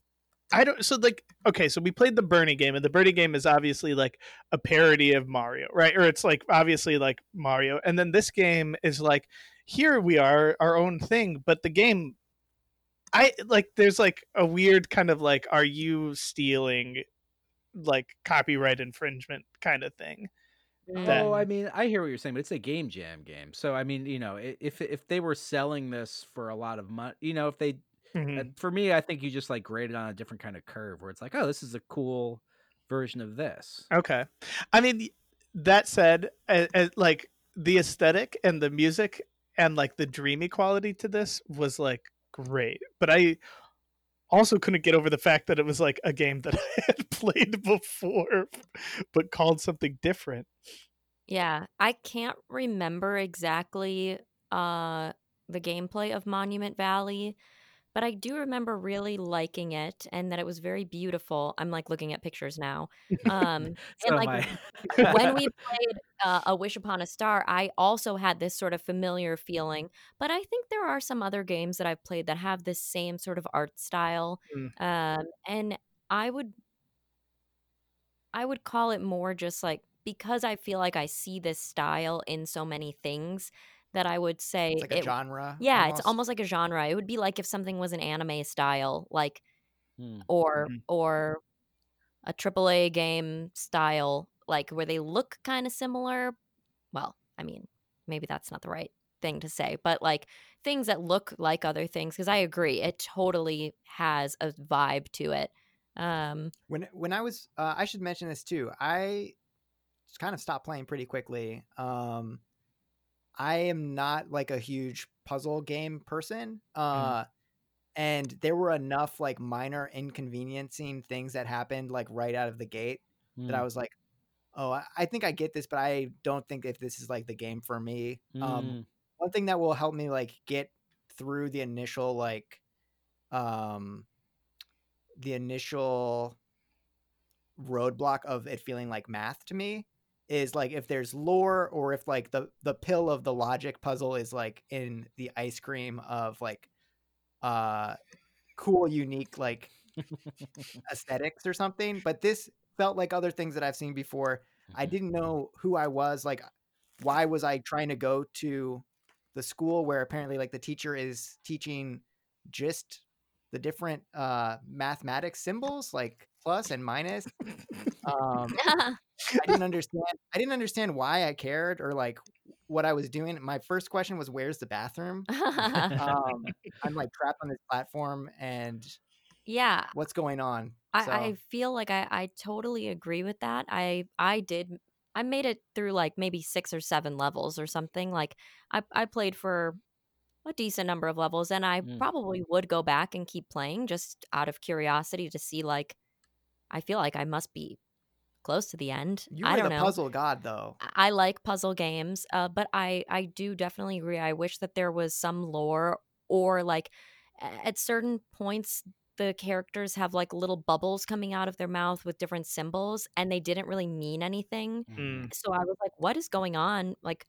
i don't so like okay so we played the bernie game and the bernie game is obviously like a parody of mario right? Or it's like obviously like mario. And then this game is like here we are our own thing but the game i like there's like a weird kind of like are you stealing like copyright infringement kind of thing mm. That- oh i mean i hear what you're saying but it's a game jam game. So i mean you know if if they were selling this for a lot of money you know if they Mhm. Uh, for me, I think you just like graded on a different kind of curve where it's like, oh, this is a cool version of this. Okay. I mean, that said, like the aesthetic and the music and like the dreamy quality to this was like great. But I also couldn't get over the fact that it was like a game that I had played before, but called something different. Yeah, I can't remember exactly uh the gameplay of Monument Valley, but I do remember really liking it and that it was very beautiful. I'm like looking at pictures now. Um So and like when we played uh, A Wish Upon a Star, I also had this sort of familiar feeling. But I think there are some other games that I've played that have this same sort of art style. Mm. Um, and I would I would call it more just like because I feel like I see this style in so many things that I would say It's like a genre. yeah, it's almost. almost like a genre. It would be like if something was an anime style, like Hmm. or Mhm. or a AAA game style, like where they look kind of similar. Well, I mean, maybe that's not the right thing to say, but like things that look like other things. Because I agree, it totally has a vibe to it. Um, when when I was uh, I should mention this too. I just kind of stopped playing pretty quickly. Um, I am not like a huge puzzle game person. Uh, and there were enough like minor inconveniencing things that happened like right out of the gate that I Mm, was like, oh, I, think I get this, but I don't think if this is like the game for me. Um, mm, one thing that will help me like get through the initial like um the initial roadblock of it feeling like math to me is like if there's lore or if like the the pill of the logic puzzle is like in the ice cream of like uh cool unique like aesthetics or something but this felt like other things that i've seen before i mhm. didn't know who i was like why was i trying to go to the school where apparently like the teacher is teaching just the different uh mathematics symbols like plus and minus. Um i didn't understand i didn't understand why i cared or like what i was doing. My first question was where's the bathroom? Um i'm like trapped on this platform and yeah, what's going on? I, so I feel like I, I totally agree with that. I I did I made it through like maybe six or seven levels or something. Like I I played for a decent number of levels and I Mm. probably would go back and keep playing just out of curiosity to see like I feel like I must be close to the end. you I don't know. puzzle god though I I like puzzle games, uh, but I I do definitely agree. I wish that there was some lore or like at certain points the characters have like little bubbles coming out of their mouth with different symbols and they didn't really mean anything. Mm. So I was like, what is going on? Like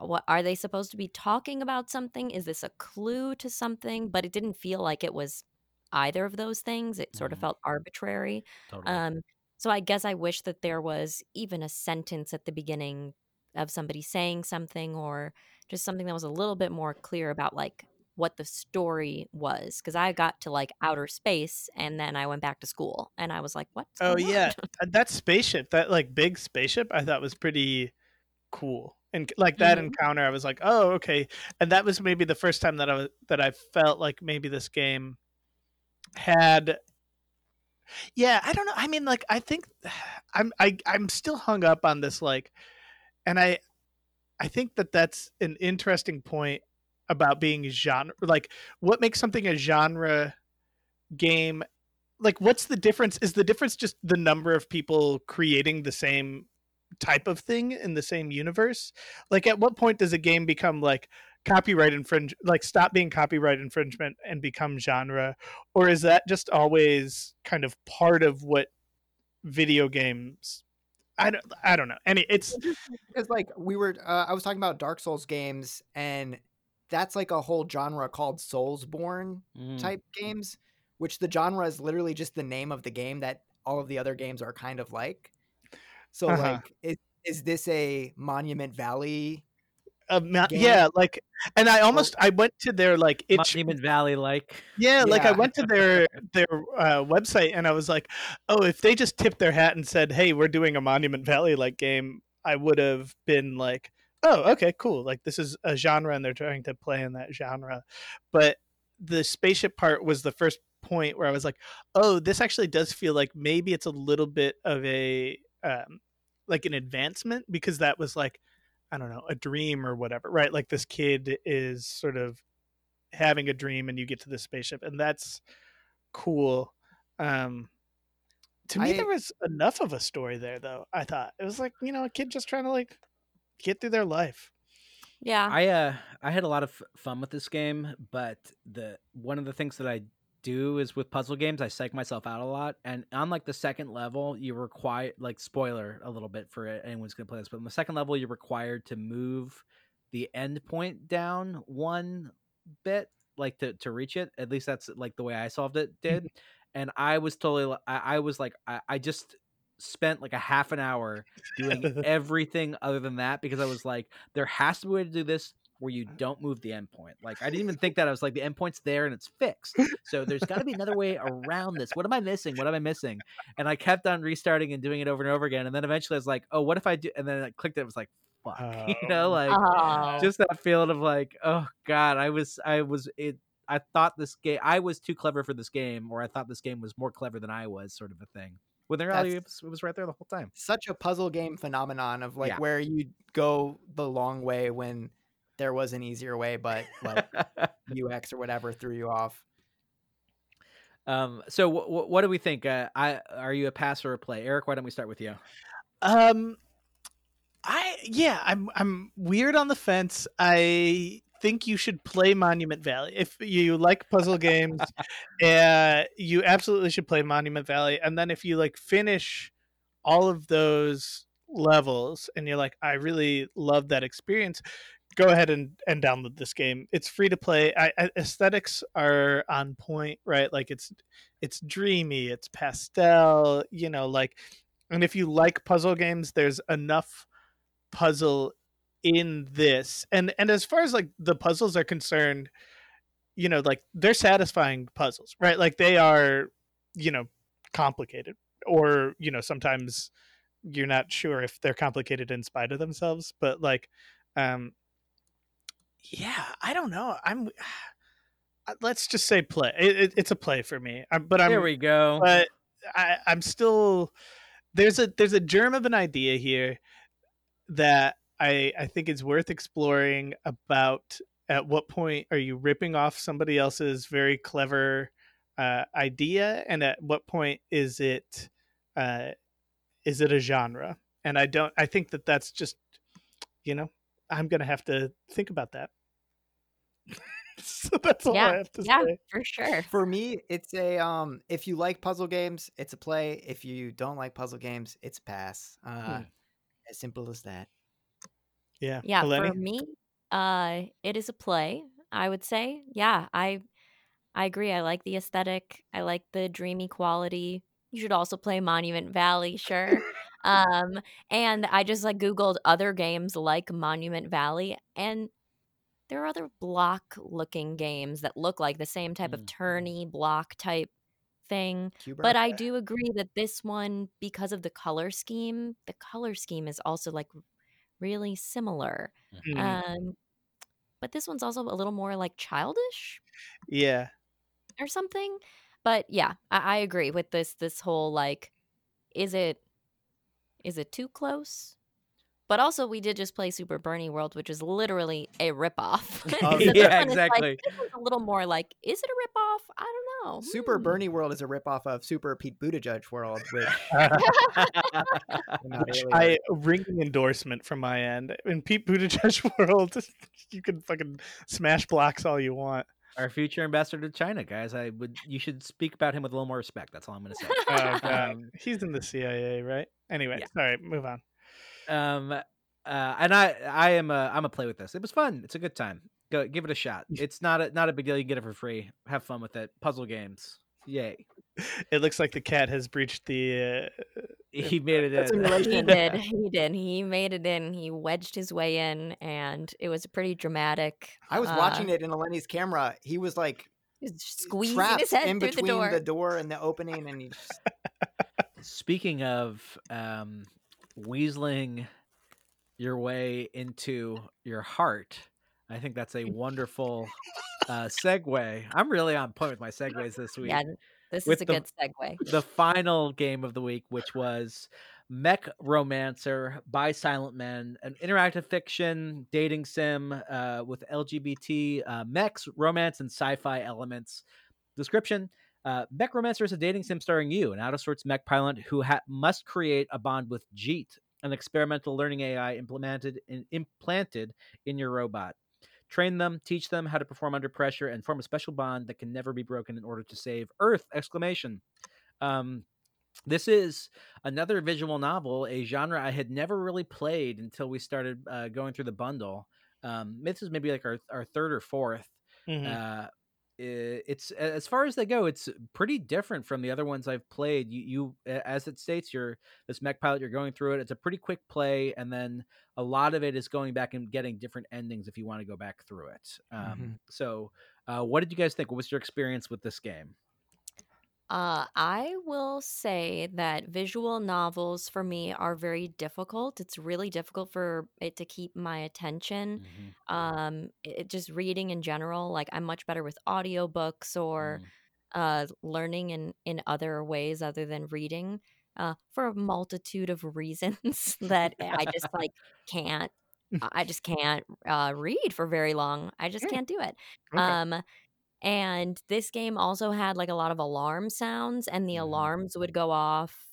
what are they supposed to be talking about something? Is this a clue to something? But it didn't feel like it was either of those things. It sort of Mhm. felt arbitrary. Totally. Um, so I guess I wish that there was even a sentence at the beginning of somebody saying something or just something that was a little bit more clear about like what the story was. Cause I got to like outer space and then I went back to school and I was like, what? Oh yeah, that spaceship, that like big spaceship, I thought was pretty cool. And like that Mhm. encounter, I was like, oh okay. And that was maybe the first time that I was that I felt like maybe this game had. Yeah, I don't know. I mean, like I think I'm I I'm still hung up on this like, and I I think that that's an interesting point about being genre. Like, what makes something a genre game like what's the difference is the difference just the number of people creating the same type of thing in the same universe like at what point does a game become like copyright infringe like stop being copyright infringement and become genre? Or is that just always kind of part of what video games i don't i don't know. Any it's because like we were uh, i was talking about dark souls games and that's like a whole genre called soulsborne Mm. type games which the genre is literally just the name of the game that all of the other games are kind of like so Uh-huh. like is, is this a monument valley uh, ma- yeah like and i almost i went to their like itch Monument Valley, like. Yeah, like I went to their their uh, website and I was like, oh, if they just tipped their hat and said, "Hey, we're doing a Monument Valley like game," I would have been like, oh, okay, cool. Like this is a genre and they're trying to play in that genre. But the spaceship part was the first point where I was like, oh, this actually does feel like maybe it's a little bit of a um, like an advancement because that was like I don't know, a dream or whatever, right? Like this kid is sort of having a dream and you get to the spaceship and that's cool. Um To me, I- there was enough of a story there, though. I thought it was like you know a kid just trying to like get through their life. Yeah. I uh I had a lot of f- fun with this game, but the one of the things that I do is with puzzle games, I psych myself out a lot. And on like the second level, you require like spoiler a little bit for it, anyone's gonna play this, but on the second level, you're required to move the end point down one bit, like to to reach it. At least that's like the way I solved it mm-hmm. did. And I was totally, I, I was like, I, I just spent like a half an hour doing everything other than that because I was like, there has to be a way to do this where you don't move the endpoint. Like I didn't even think that. I was like, the endpoint's there and it's fixed. So there's got to be another way around this. What am I missing? What am I missing? And I kept on restarting and doing it over and over again. And then eventually I was like, oh, what if I do? And then I clicked it. It was like, fuck, you know, Oh, like Oh. just that feeling of like, oh god, I was, I was it. I thought this game, I was too clever for this game, or I thought this game was more clever than I was, sort of a thing. When in reality, it was, it was right there the whole time. Such a puzzle game phenomenon of like Yeah. where you go the long way when there was an easier way, but like UX or whatever threw you off. Um. So, w- w- what do we think? Uh, I are you a pass or a play, Eric? Why don't we start with you? Um, I yeah, I'm I'm weird on the fence. I think you should play Monument Valley if you like puzzle games. uh, you absolutely should play Monument Valley, and then if you like finish all of those levels and you're like, I really love that experience. Go ahead and, and download this game. It's free to play. I, I, aesthetics are on point, right? Like it's it's dreamy, it's pastel, you know, like and if you like puzzle games, there's enough puzzle in this. And and as far as like the puzzles are concerned, you know, like they're satisfying puzzles, right? Like they are, you know, complicated or, you know, sometimes you're not sure if they're complicated in spite of themselves, but like um yeah, I don't know. I'm let's just say play. It, it, it's a play for me. i but I'm there we go. but I, I'm still there's a there's a germ of an idea here that I I think is worth exploring about at what point are you ripping off somebody else's very clever uh, idea and at what point is it uh, is it a genre and I don't I think that that's just you know I'm gonna have to think about that so that's all I have to say. yeah, say for sure. For me, it's a um if you like puzzle games, it's a play. If you don't like puzzle games, it's a pass. Uh Hmm. as simple as that. yeah Yeah, Eleni? for me, uh, it is a play. I would say, yeah, I, I agree. I like the aesthetic. I like the dreamy quality. You should also play Monument Valley, sure. Um, and I just like Googled other games like Monument Valley, and there are other block-looking games that look like the same type of Mm. turny block type thing. Cuber. But I do agree that this one, because of the color scheme, the color scheme is also like really similar. Mm, Um, but this one's also a little more like childish yeah or something. But yeah, I, I agree with this. This whole like, is it is it too close? But also, we did just play Super Bernie World, which is literally a ripoff. Oh, So yeah, one is, like- exactly. a little more like, is it a ripoff? I don't know. Super Hmm. Bernie World is a ripoff of Super Pete Buttigieg World, which came out Which earlier. Ringing endorsement from my end. In Pete Buttigieg world, you can fucking smash blocks all you want. Our future ambassador to China, guys. I would. You should speak about him with a little more respect. That's all I'm going to say. Oh god, Um, he's in the CIA, right? Anyway, Yeah. all right, move on. um, uh, and I, I am a, I'm a play with this. It was fun. It's a good time. Go give it a shot. It's not a, not a big deal. You can get it for free. Have fun with it. Puzzle games. Yay. It looks like the cat has breached the. Uh, He made it in. in he did. He did. He made it in. He wedged his way in, and it was a pretty dramatic. I was uh, watching it in Eleni's camera. He was like squeezing his head in through between the door. the door and the opening, and he just Speaking of um, weaseling your way into your heart, I think that's a wonderful uh, segue. I'm really on point with my segues this week. Yeah, this With is a the- good segue. the final game of the week, which was Mech Romancer by Silent Men, an interactive fiction dating sim uh, with LGBT uh, mechs, romance, and sci fi elements. Description Uh, Mech Romancer is a dating sim starring you, an out of sorts mech pilot who ha- must create a bond with Jeet, an experimental learning AI implemented in, implanted in your robot. Train them, teach them how to perform under pressure, and form a special bond that can never be broken in order to save Earth! Exclamation. Um, this is another visual novel, a genre I had never really played until we started uh, going through the bundle. Um, this is maybe like our, our third or 4th Mhm. Uh, it's as far as they go, it's pretty different from the other ones I've played. You, you as it states, you're this mech pilot. You're going through it. It's a pretty quick play, and then a lot of it is going back and getting different endings if you want to go back through it. Um, Mhm. So, uh, what did you guys think? What was your experience with this game? Uh, I will say that visual novels for me are very difficult. It's really difficult for it to keep my attention. Um, it, just reading in general, like I'm much better with audiobooks or Mm. uh, learning in in other ways other than reading uh, for a multitude of reasons that I just like can't. I just can't uh, read for very long. I just can't do it. Okay. Um, and this game also had like a lot of alarm sounds, and the Mhm. alarms would go off,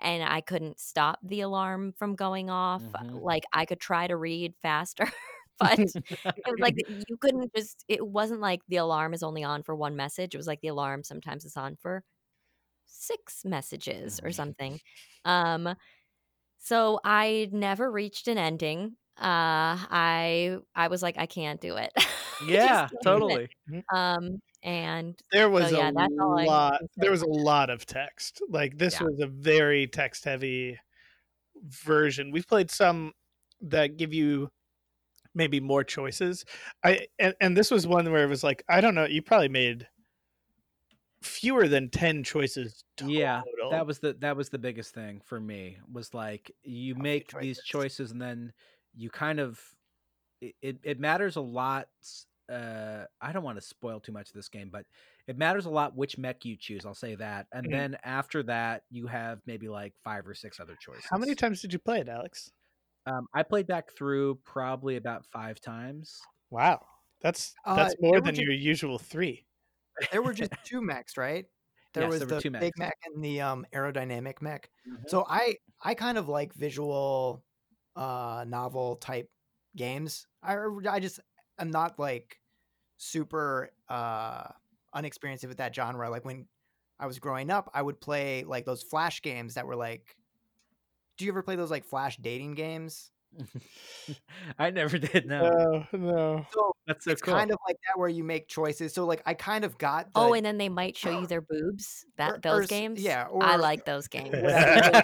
and I couldn't stop the alarm from going off. Mhm. Like I could try to read faster, but it was like you couldn't just. It wasn't like the alarm is only on for one message. It was like the alarm sometimes is on for six messages or Mhm. something. Um, so I never reached an ending. Uh, I I was like, I can't do it. Yeah, it. totally. Um, and There was yeah, a lot. There was a lot of text. Like this Yeah. was a very text heavy version. We've played some that give you maybe more choices. I and, and this was one where it was like I don't know. You probably made fewer than ten choices. Total. Yeah, that was the that was the biggest thing for me was like you make these choices? choices and then you kind of it, it, it matters a lot uh i don't want to spoil too much of this game but it matters a lot which mech you choose i'll say that and Mhm. then after that you have maybe like five or six other choices How many times did you play it, Alex? um i played back through probably about five times Wow, that's Uh, that's there more than ju- your usual three. There were just two mechs, right? There Yes, was there were the two big mechs. mech and the um, aerodynamic mech. Mhm. So I I kind of like visual uh novel type games. I I just am not like super uh unexperienced with that genre. Like when I was growing up, I would play like those flash games that were like Do you ever play those like flash dating games? i never did no No, no. So that's so it's cool kind of like that where you make choices. So like I kind of got the, Oh, and then they might show you their boobs. That or- those or games. Yeah, or I like those games. whatever.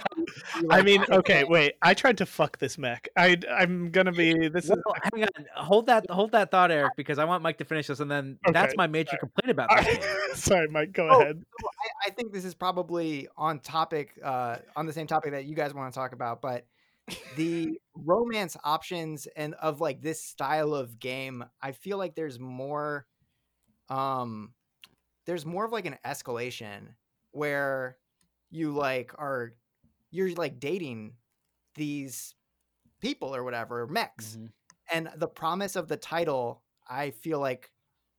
I mean, okay, wait. I tried to fuck this mech. I I'm gonna be. This is hang on hold that hold that thought eric because i want mike to finish this and then that's my major complaint about this. Sorry, Mike. Go Oh, ahead. so I, I think this is probably on topic, uh, on the same topic that you guys want to talk about, but the romance options and of like this style of game, I feel like there's more, um, there's more of like an escalation where you like are, you're like dating these people or whatever mechs, Mhm. and the promise of the title, I feel like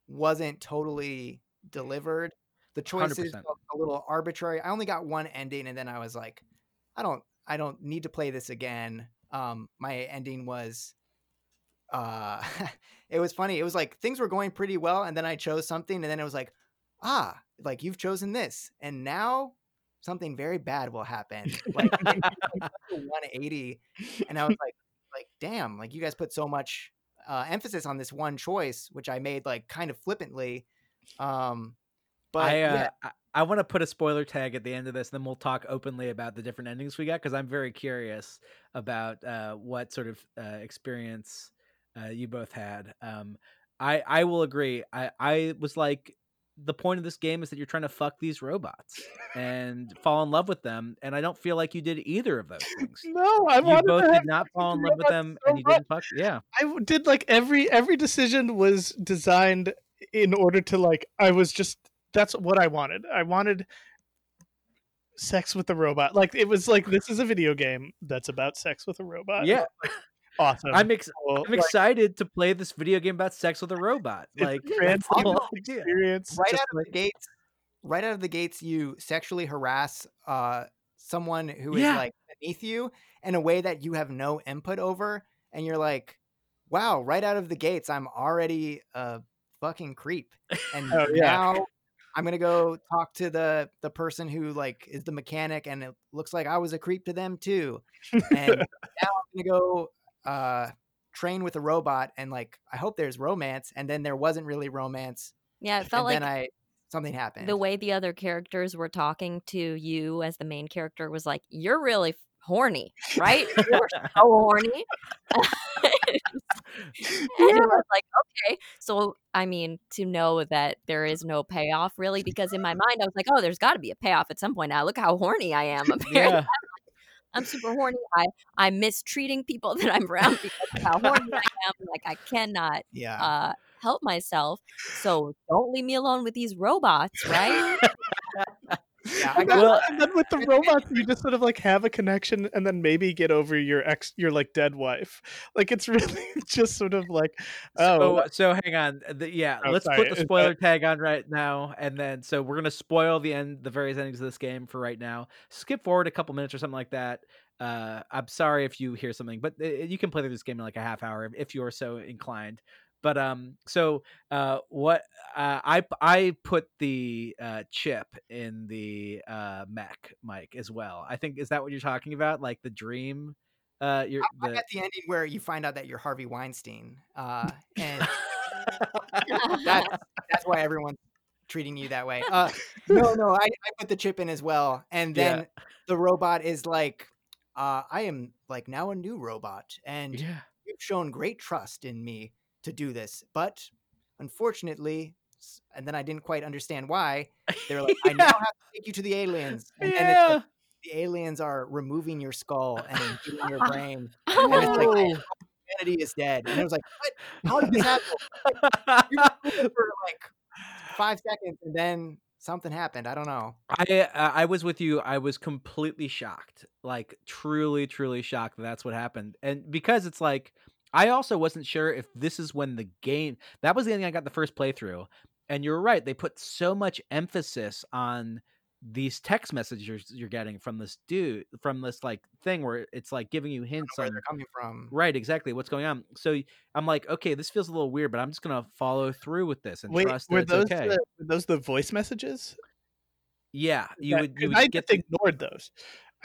wasn't totally delivered. The choices 100%. a little arbitrary. I only got one ending, and then I was like, I don't, I don't need to play this again. Um, my ending was, uh, it was funny. It was like things were going pretty well, and then I chose something, and then it was like, ah, like you've chosen this, and now something very bad will happen. Like like, 180, and I was like, like damn, like you guys put so much uh, emphasis on this one choice, which I made like kind of flippantly. Um, but I, uh, yeah, I want to put a spoiler tag at the end of this, and then we'll talk openly about the different endings we got because I'm very curious about uh, what sort of uh, experience uh, you both had. Um, I I will agree. I I was like, the point of this game is that you're trying to fuck these robots and fall in love with them, and I don't feel like you did either of those things. No, I You both did not fall in love with them, so and you much. didn't fuck. Yeah, I did like every every decision was designed in order to like I was just that's what I wanted. I wanted sex with a robot. Like it was like this is a video game that's about sex with a robot. yeah. awesome. I'm ex- Cool. I'm Like, excited to play this video game about sex with a robot. Like that's the whole transformative idea. experience. right out of like- the gates, right out of the gates you sexually harass uh someone who is Yeah. like beneath you in a way that you have no input over and you're like wow right out of the gates i'm already a fucking creep and Oh, yeah. I'm gonna go talk to the the person who like is the mechanic and it looks like i was a creep to them too and now i'm gonna go uh train with a robot and like i hope there's romance and then there wasn't really romance Yeah, it felt and like then i something happened. the way the other characters were talking to you as the main character was like, "You're really horny, right? You're so horny." and it was like, okay. So, I mean, to know that there is no payoff really, because in my mind, I was like, oh, there's got to be a payoff at some point. Now, look how horny I am. Apparently, yeah. I'm super horny. I I'm mistreating people that I'm around because of how horny I am. Like, I cannot yeah uh, help myself. So, don't leave me alone with these robots, right? Yeah i And got then, Well- and then with the robots, you just sort of like have a connection, and then maybe get over your ex, your like dead wife. Like it's really just sort of like, oh, So, so hang on. The, yeah, Oh, let's sorry, put is the that- spoiler tag on right now, and then so we're gonna spoil the end, the various endings of this game for right now. Skip forward a couple minutes or something like that. Uh, I'm sorry if you hear something, but uh, you can play through this game in like a half hour if, if you are so inclined. But um, so uh, what uh, I I put the uh chip in the uh mech mic as well. I think is that what you're talking about? Like the dream. Uh, you're I'm the at the ending where you find out that you're Harvey Weinstein, uh, and that's that's why everyone's treating you that way. Uh, no, no, I, I put the chip in as well, and Yeah. then the robot is like, uh, "I am like now a new robot, and yeah. you've shown great trust in me to do this, but unfortunately." And then I didn't quite understand why. They were like, "I now have to take you to the aliens," and yeah. like, the aliens are removing your skull and eating your brain and it's like Oh. humanity is dead. And it was like, what? How did this happen? For like five seconds, and then something happened. I don't know. I uh, I was with you. I was completely shocked, like truly, truly shocked that that's what happened. And because it's like, I also wasn't sure if this is when the game. That was the only thing I got the first playthrough. And you're right. They put so much emphasis on these text messages you're getting from this dude, from this like thing where it's like giving you hints Where on they're coming from? right exactly what's going on. So i'm like, okay, this feels a little weird, but I'm just gonna follow through with this and wait, trust that were it's those okay. the, were those the voice messages? Yeah, you That- would you would I get just ignored those.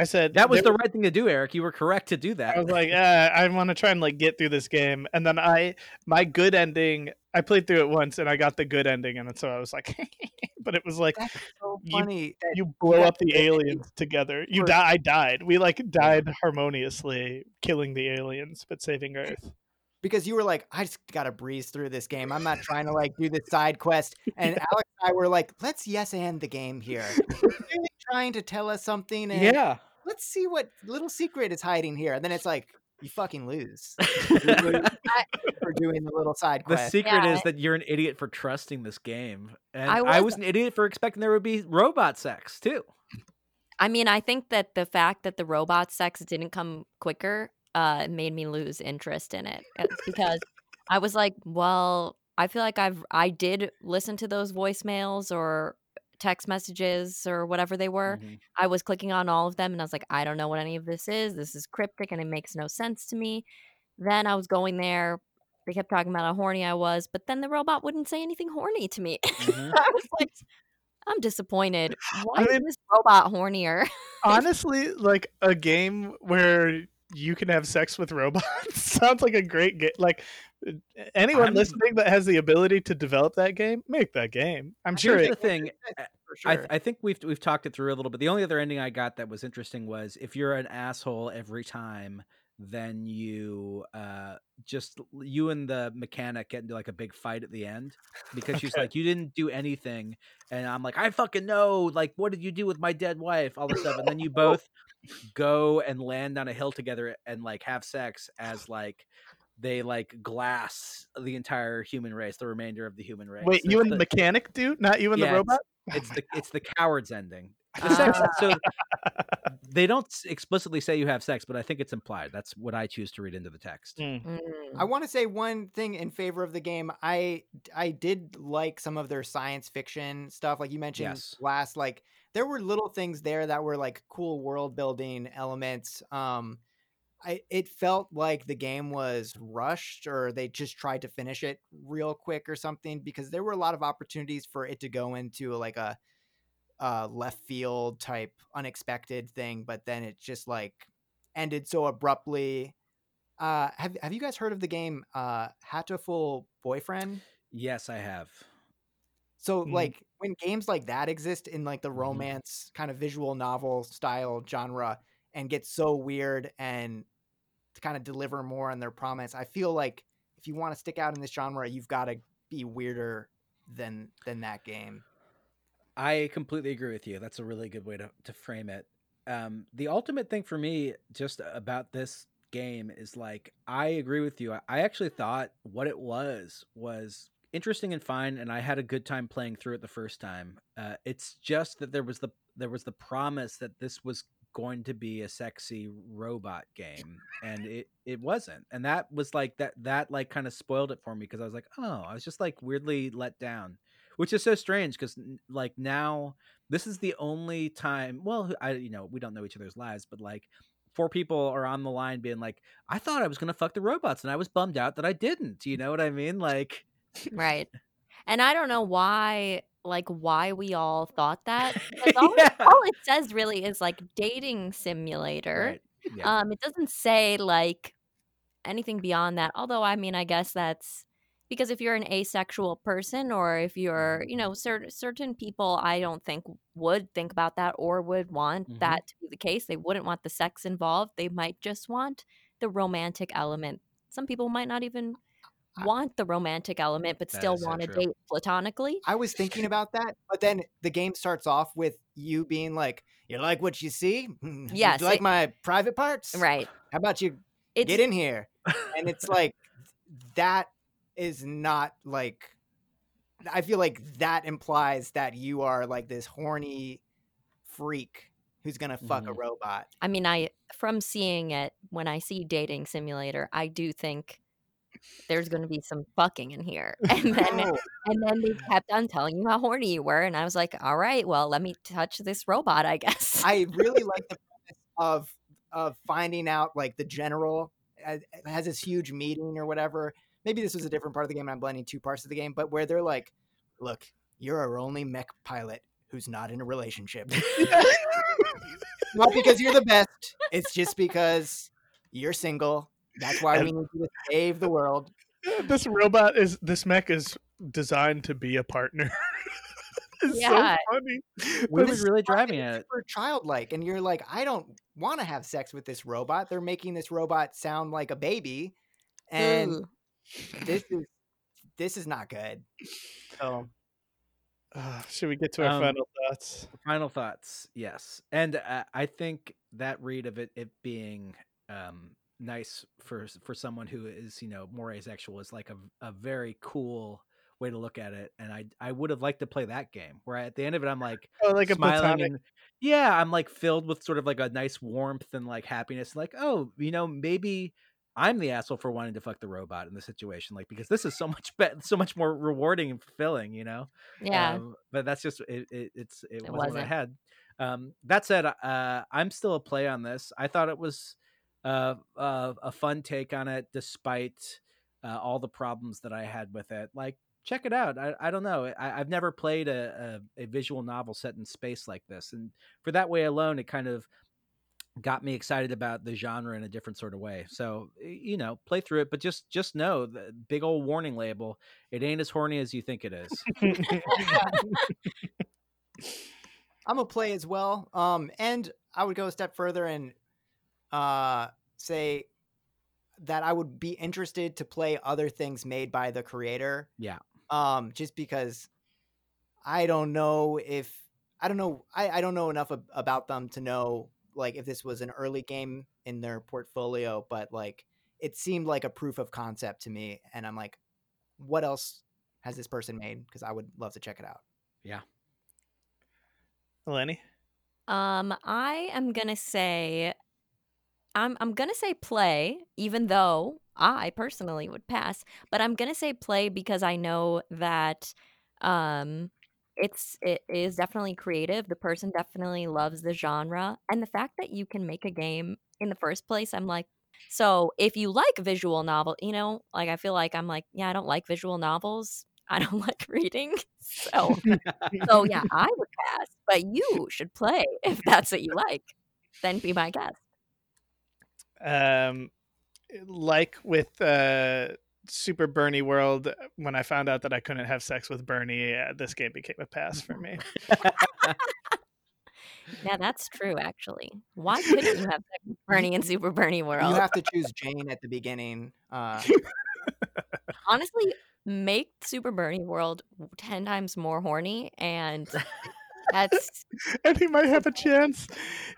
I said That was the right thing to do, Eric. You were correct to do that. I was like, uh, I want to try and like get through this game, and then I my good ending. I played through it once, and I got the good ending, and so I was like, but it was like so You- funny. that you blow up the the good ending aliens together. You die. I died. We like died harmoniously, killing the aliens but saving Earth. because you were like, I just gotta breeze through this game. I'm not trying to like do this side quest. And Alex and I were like, let's yes and the game here. Trying to tell us something, and yeah. Let's see what little secret is hiding here. And then it's like, you fucking lose. For doing the little side quest. The secret Yeah. is that you're an idiot for trusting this game. And I I was- was, an idiot for expecting there would be robot sex too. I mean, I think that the fact that the robot sex didn't come quicker uh, made me lose interest in it uh, because I was like, well, I feel like I've I did listen to those voicemails or text messages or whatever they were. Mhm. I was clicking on all of them and I was like, I don't know what any of this is. This is cryptic and it makes no sense to me. Then I was going there. They kept talking about how horny I was, but then the robot wouldn't say anything horny to me. Mhm. I was like, I'm disappointed. Why I is this robot hornier? Honestly, like a game where you can have sex with robots sounds like a great game. Like anyone I'm- listening that has the ability to develop that game, make that game. I'm sure Here's it, the thing. for I, sure. I think we've we've talked it through a little bit. The only other ending I got that was interesting was if you're an asshole every time, then you uh just you and the mechanic get into like a big fight at the end because she's like you didn't do anything and I'm like I fucking know like what did you do with my dead wife all this stuff and then you both go and land on a hill together and like have sex as like they like glass the entire human race the remainder of the human race Wait, you It's and the the- mechanic do, not you and Yeah, the robot. it's the it's the coward's ending The sex, so they don't explicitly say you have sex, but I think it's implied. That's what I choose to read into the text. Mm. Mm. I want to say one thing in favor of the game. I I did like some of their science fiction stuff, like you mentioned Yes. last. Like there were little things there that were like cool world building elements. Um, I it felt like the game was rushed, or they just tried to finish it real quick or something, because there were a lot of opportunities for it to go into like a uh, left field type unexpected thing, but then it just like ended so abruptly. Uh, have Have you guys heard of the game uh, Hatoful Boyfriend? Yes, I have. So Mm. like when games like that exist in like the Mhm. romance kind of visual novel style genre and get so weird and to kind of deliver more on their promise, I feel like if you want to stick out in this genre, you've got to be weirder than than that game. I completely agree with you. That's a really good way to, to frame it. Um, the ultimate thing for me just about this game is like I agree with you. I, I actually thought what it was was interesting and fine, and I had a good time playing through it the first time. Uh, it's just that there was the there was the promise that this was going to be a sexy robot game and it it wasn't and that was like that that like kind of spoiled it for me because i was like oh i was just like weirdly let down which is so strange because like now this is the only time well i you know we don't know each other's lives but like four people are on the line being like i thought i was gonna fuck the robots and i was bummed out that i didn't you know what i mean like Right. And I don't know why, like, why we all thought that. All, Yeah. it, all it says really is like dating simulator. right yeah Um, it doesn't say like anything beyond that. Although, I mean, I guess that's because if you're an asexual person or if you're, you know, certain certain people, I don't think would think about that or would want Mhm. that to be the case. They wouldn't want the sex involved. They might just want the romantic element. Some people might not even want the romantic element, but still want to date platonically. I was thinking about that, but then the game starts off with you being like, "You like what you see? Hmm, you like it- my private parts? Right. How about you It's get in here?" And it's like that is not like I feel like that implies that you are like this horny freak who's gonna fuck a Mhm. robot. I mean, I from seeing it when I see dating simulator, I do think there's going to be some fucking in here. And then Oh, and then they kept on telling you how horny you were, and I was like, all right, well, let me touch this robot, I guess. I really like the premise of of finding out like the general uh, has this huge meeting or whatever. Maybe this was a different part of the game. I'm blending two parts of the game, but where they're like, "Look, you're our only mech pilot who's not in a relationship. not because you're the best. It's just because you're single. That's why we need you to save the world." this robot is this mech is designed to be a partner. it's Yeah. so funny. we But were really driving it's at it super childlike, and you're like, I don't want to have sex with this robot. They're making this robot sound like a baby, and Ooh. this is this is not good. So Uh, should we get to our Um, final thoughts? Final thoughts, yes, and uh, I think that read of it, it being um, nice for for someone who is you know more asexual is like a a very cool way to look at it, and I I would have liked to play that game where at the end of it I'm like Oh, like a smiling and yeah I'm like filled with sort of like a nice warmth and like happiness, like oh you know maybe. I'm the asshole for wanting to fuck the robot in the situation, like because this is so much better, so much more rewarding and fulfilling, you know. Yeah. Um, but that's just it, it it's it, It wasn't, what I had. Um, that said, uh, I'm still a play on this. I thought it was uh, uh, a fun take on it, despite uh, all the problems that I had with it. Like, check it out. I, I don't know. I, I've never played a, a, a visual novel set in space like this, and for that way alone, it kind of got me excited about the genre in a different sort of way. So you know, play through it, but just just know the big old warning label. It ain't as horny as you think it is. I'm a play as well. Um, and I would go a step further and uh, say that I would be interested to play other things made by the creator. Yeah. Um, just because I don't know if I don't know I, I don't know enough ab- about them to know like if this was an early game in their portfolio, but like it seemed like a proof of concept to me, and I'm like, what else has this person made? Because I would love to check it out. Yeah. Lenny. Um, I am gonna say, I'm I'm gonna say play, even though I personally would pass. But I'm gonna say play because I know that, um, it's it is definitely creative. The person definitely loves the genre, and the fact that you can make a game in the first place, I'm like, so if you like visual novel, you know, like I feel like I'm like, yeah, I don't like visual novels. I don't like reading. So so yeah, I would pass, but you should play if that's what you like. Then be my guest. Um like with uh super bernie world when i found out that i couldn't have sex with bernie uh, this game became a pass for me Yeah, that's true actually. Why couldn't you have sex with Bernie in Super Bernie World? You have to choose Jane at the beginning. Uh, Honestly, make Super Bernie World 10 times more horny and that's and he might have a chance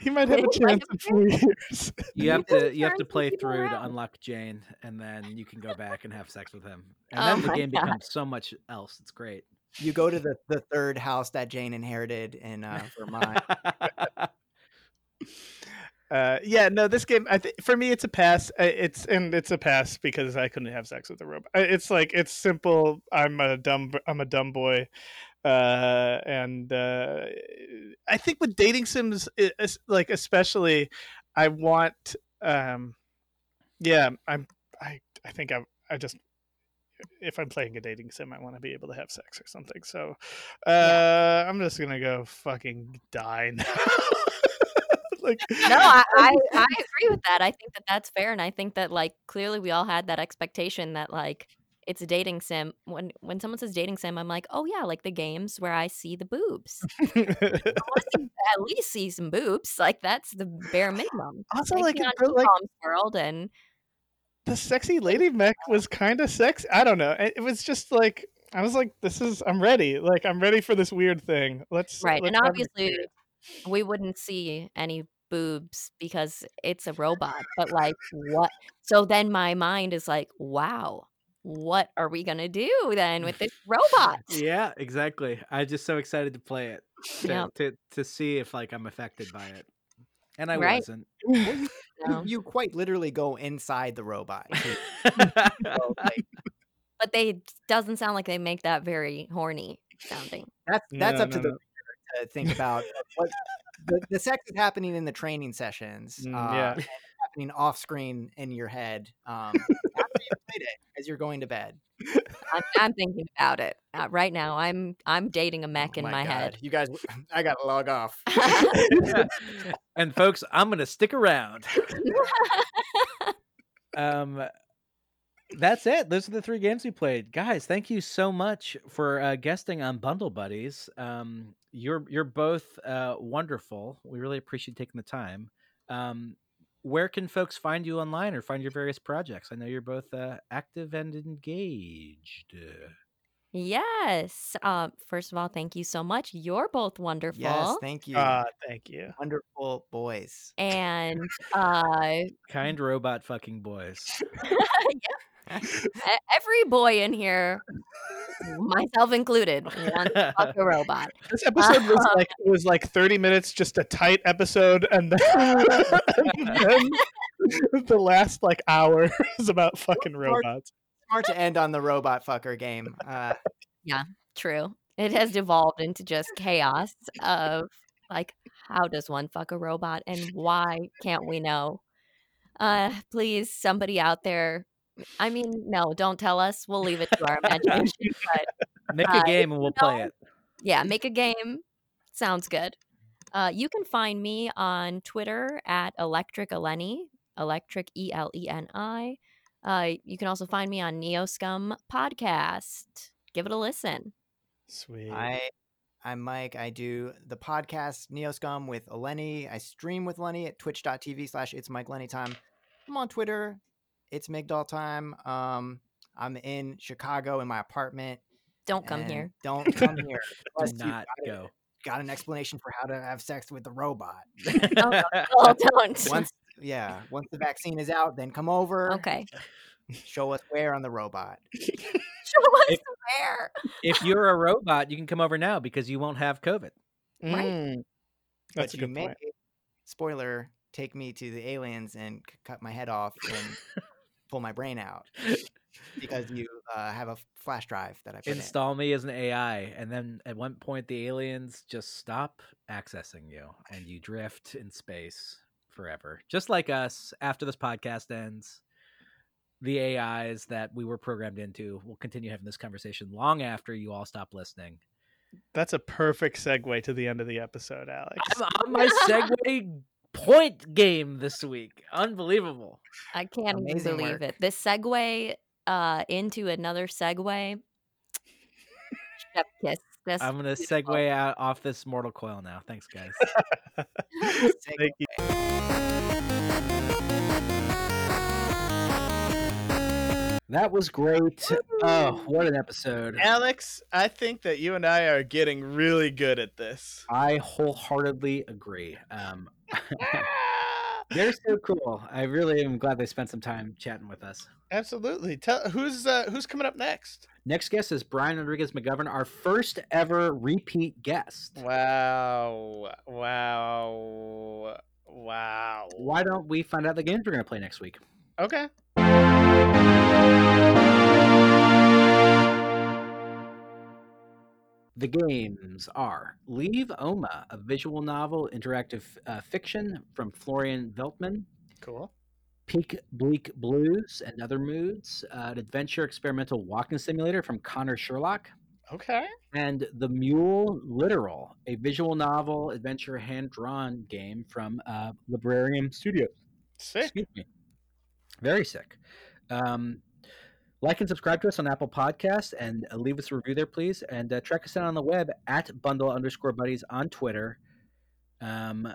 he might have a chance have in a four years You have to you have to play through to unlock Jane, and then you can go back and have sex with him, and Oh then the game God. becomes so much else. It's great. you go to the, the third house that Jane inherited in uh, Vermont. uh yeah no this game i think for me it's a pass it's and it's a pass because i couldn't have sex with a robot it's like it's simple i'm a dumb I'm a dumb boy uh and uh i think with dating sims like especially i want um yeah i'm i i think i i just if i'm playing a dating sim i want to be able to have sex or something. So uh i'm just gonna go fucking die now. Like No, I, I I agree with that. I think that that's fair, and I think that like clearly we all had that expectation that like it's a dating sim. When when someone says dating sim, I'm like, oh yeah, like the games where I see the boobs. At least see some boobs. Like that's the bare minimum. also like me on the, like world, and the sexy lady mech was kind of sexy i don't know it, it was just like i was like this is i'm ready like i'm ready for this weird thing let's right, let's and obviously we wouldn't see any boobs because it's a robot. But like, what? So then my mind is like, wow, what are we gonna do then with this robot? yeah, exactly. I'm just so excited to play it to, Yep. to to see if like I'm affected by it, and I Right. wasn't. You, No. you quite literally go inside the robot. So, like, But they doesn't sound like they make that very horny sounding. that's that's No, up to no, the no. to think about. what the, the sex is happening in the training sessions. Mm, uh, yeah. Happening off screen in your head um, after you played it as you're going to bed. I'm, I'm thinking about it uh, right now. I'm I'm dating a mech Oh in my, head. You guys, I gotta log off. and folks, I'm gonna stick around. um that's it those are the three games we played guys thank you so much for uh, guesting on bundle buddies um you're you're both uh wonderful we really appreciate taking the time um where can folks find you online or find your various projects i know you're both uh, active and engaged yes. Uh, first of all, thank you so much. You're both wonderful. Yes, thank you. uh thank you Wonderful boys. and uh, kind robot fucking boys e- every boy in here, myself included, wants to fuck a robot. this episode was like it was like 30 minutes just a tight episode and then, and then the last like hour is about fucking robots Smart to end on the robot fucker game. Uh, yeah, True. It has devolved into just chaos of like, how does one fuck a robot and why can't we know? Uh, please, somebody out there. I mean, no, don't tell us. We'll leave it to our imagination. But make Uh, a game and we'll play know- it yeah, make a game. Sounds good. Uh, you can find me on Twitter at Electric Eleni, Electric E L E N I. Uh, you can also find me on Neoscum Podcast. Give it a listen. sweet I, I'm Mike. I do the podcast Neoscum with Eleni. I stream with Lenny at twitch.tv slash it's Mike Lenny time. I'm on Twitter. It's Migdal time. Um, I'm in Chicago in my apartment. Don't come here. Don't come here. do unless you not got, go got an explanation for how to have sex with the robot. Oh, oh, don't. Once, yeah, once the vaccine is out, then come over. okay. Show us where on the robot. Show us If- where. if you're a robot you can come over now because you won't have covid Right. Mm. That's but a you good may, point. spoiler, take me to the aliens and cut my head off and pull my brain out because you uh, have a flash drive that I put in. Install me as an AI, and then at one point the aliens just stop accessing you, and you drift in space forever, just like us. After this podcast ends, the AIs that we were programmed into will continue having this conversation long after you all stop listening. That's a perfect segue to the end of the episode, Alex. I'm on my segue point game this week. Unbelievable. I can't Amazing believe work. it. This segue uh, into another segue. Chef kiss. This I'm gonna beautiful. segue out off this mortal coil now. Thanks, guys. Thank you. That was great. Oh, what an episode. Alex, I think that you and I are getting really good at this. I wholeheartedly agree. Um, they're so cool. I really am glad they spent some time chatting with us. Absolutely. Tell who's uh, who's coming up next? Next guest is Brian Rodriguez McGovern, our first ever repeat guest. Wow! Wow! Wow! Why don't we find out the games we're going to play next week? Okay. The games are Lieve Oma, a visual novel interactive uh, fiction from Florian Veltman, Cool. Peak Bleak Blues and Other Moods, uh, an adventure experimental walking simulator from Connor Sherlock, Okay. and The Mule Literal, a visual novel adventure hand drawn game from uh, Librarian Studios. Sick. Excuse me. Very sick. Um, like and subscribe to us on Apple Podcasts and uh, leave us a review there, please. And uh, track us down on the web at bundle underscore buddies on Twitter. Um,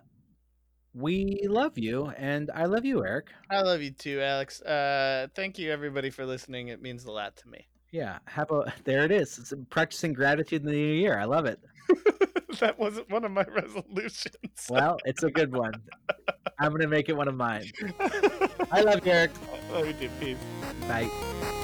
we love you, and I love you, Eric. I love you too, Alex. Uh, thank you everybody for listening. It means a lot to me. Yeah, have a there it is. It's practicing gratitude in the new year. I love it. that wasn't one of my resolutions. Well, it's a good one. I'm gonna make it one of mine. I love you, Eric. Love you too. Peace. Bye.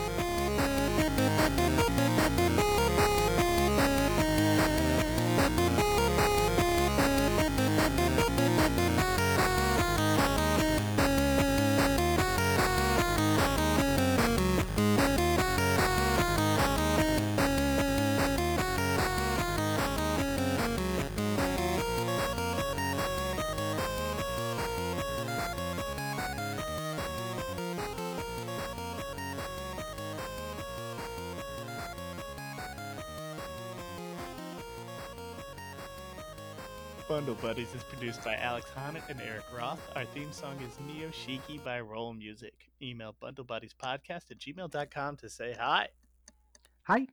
Bundle Buddies is produced by Alex Honnett and Eric Roth. Our theme song is Neo Shiki by Roll Music. Email bundlebuddiespodcast at gmail.com to say hi. Hi.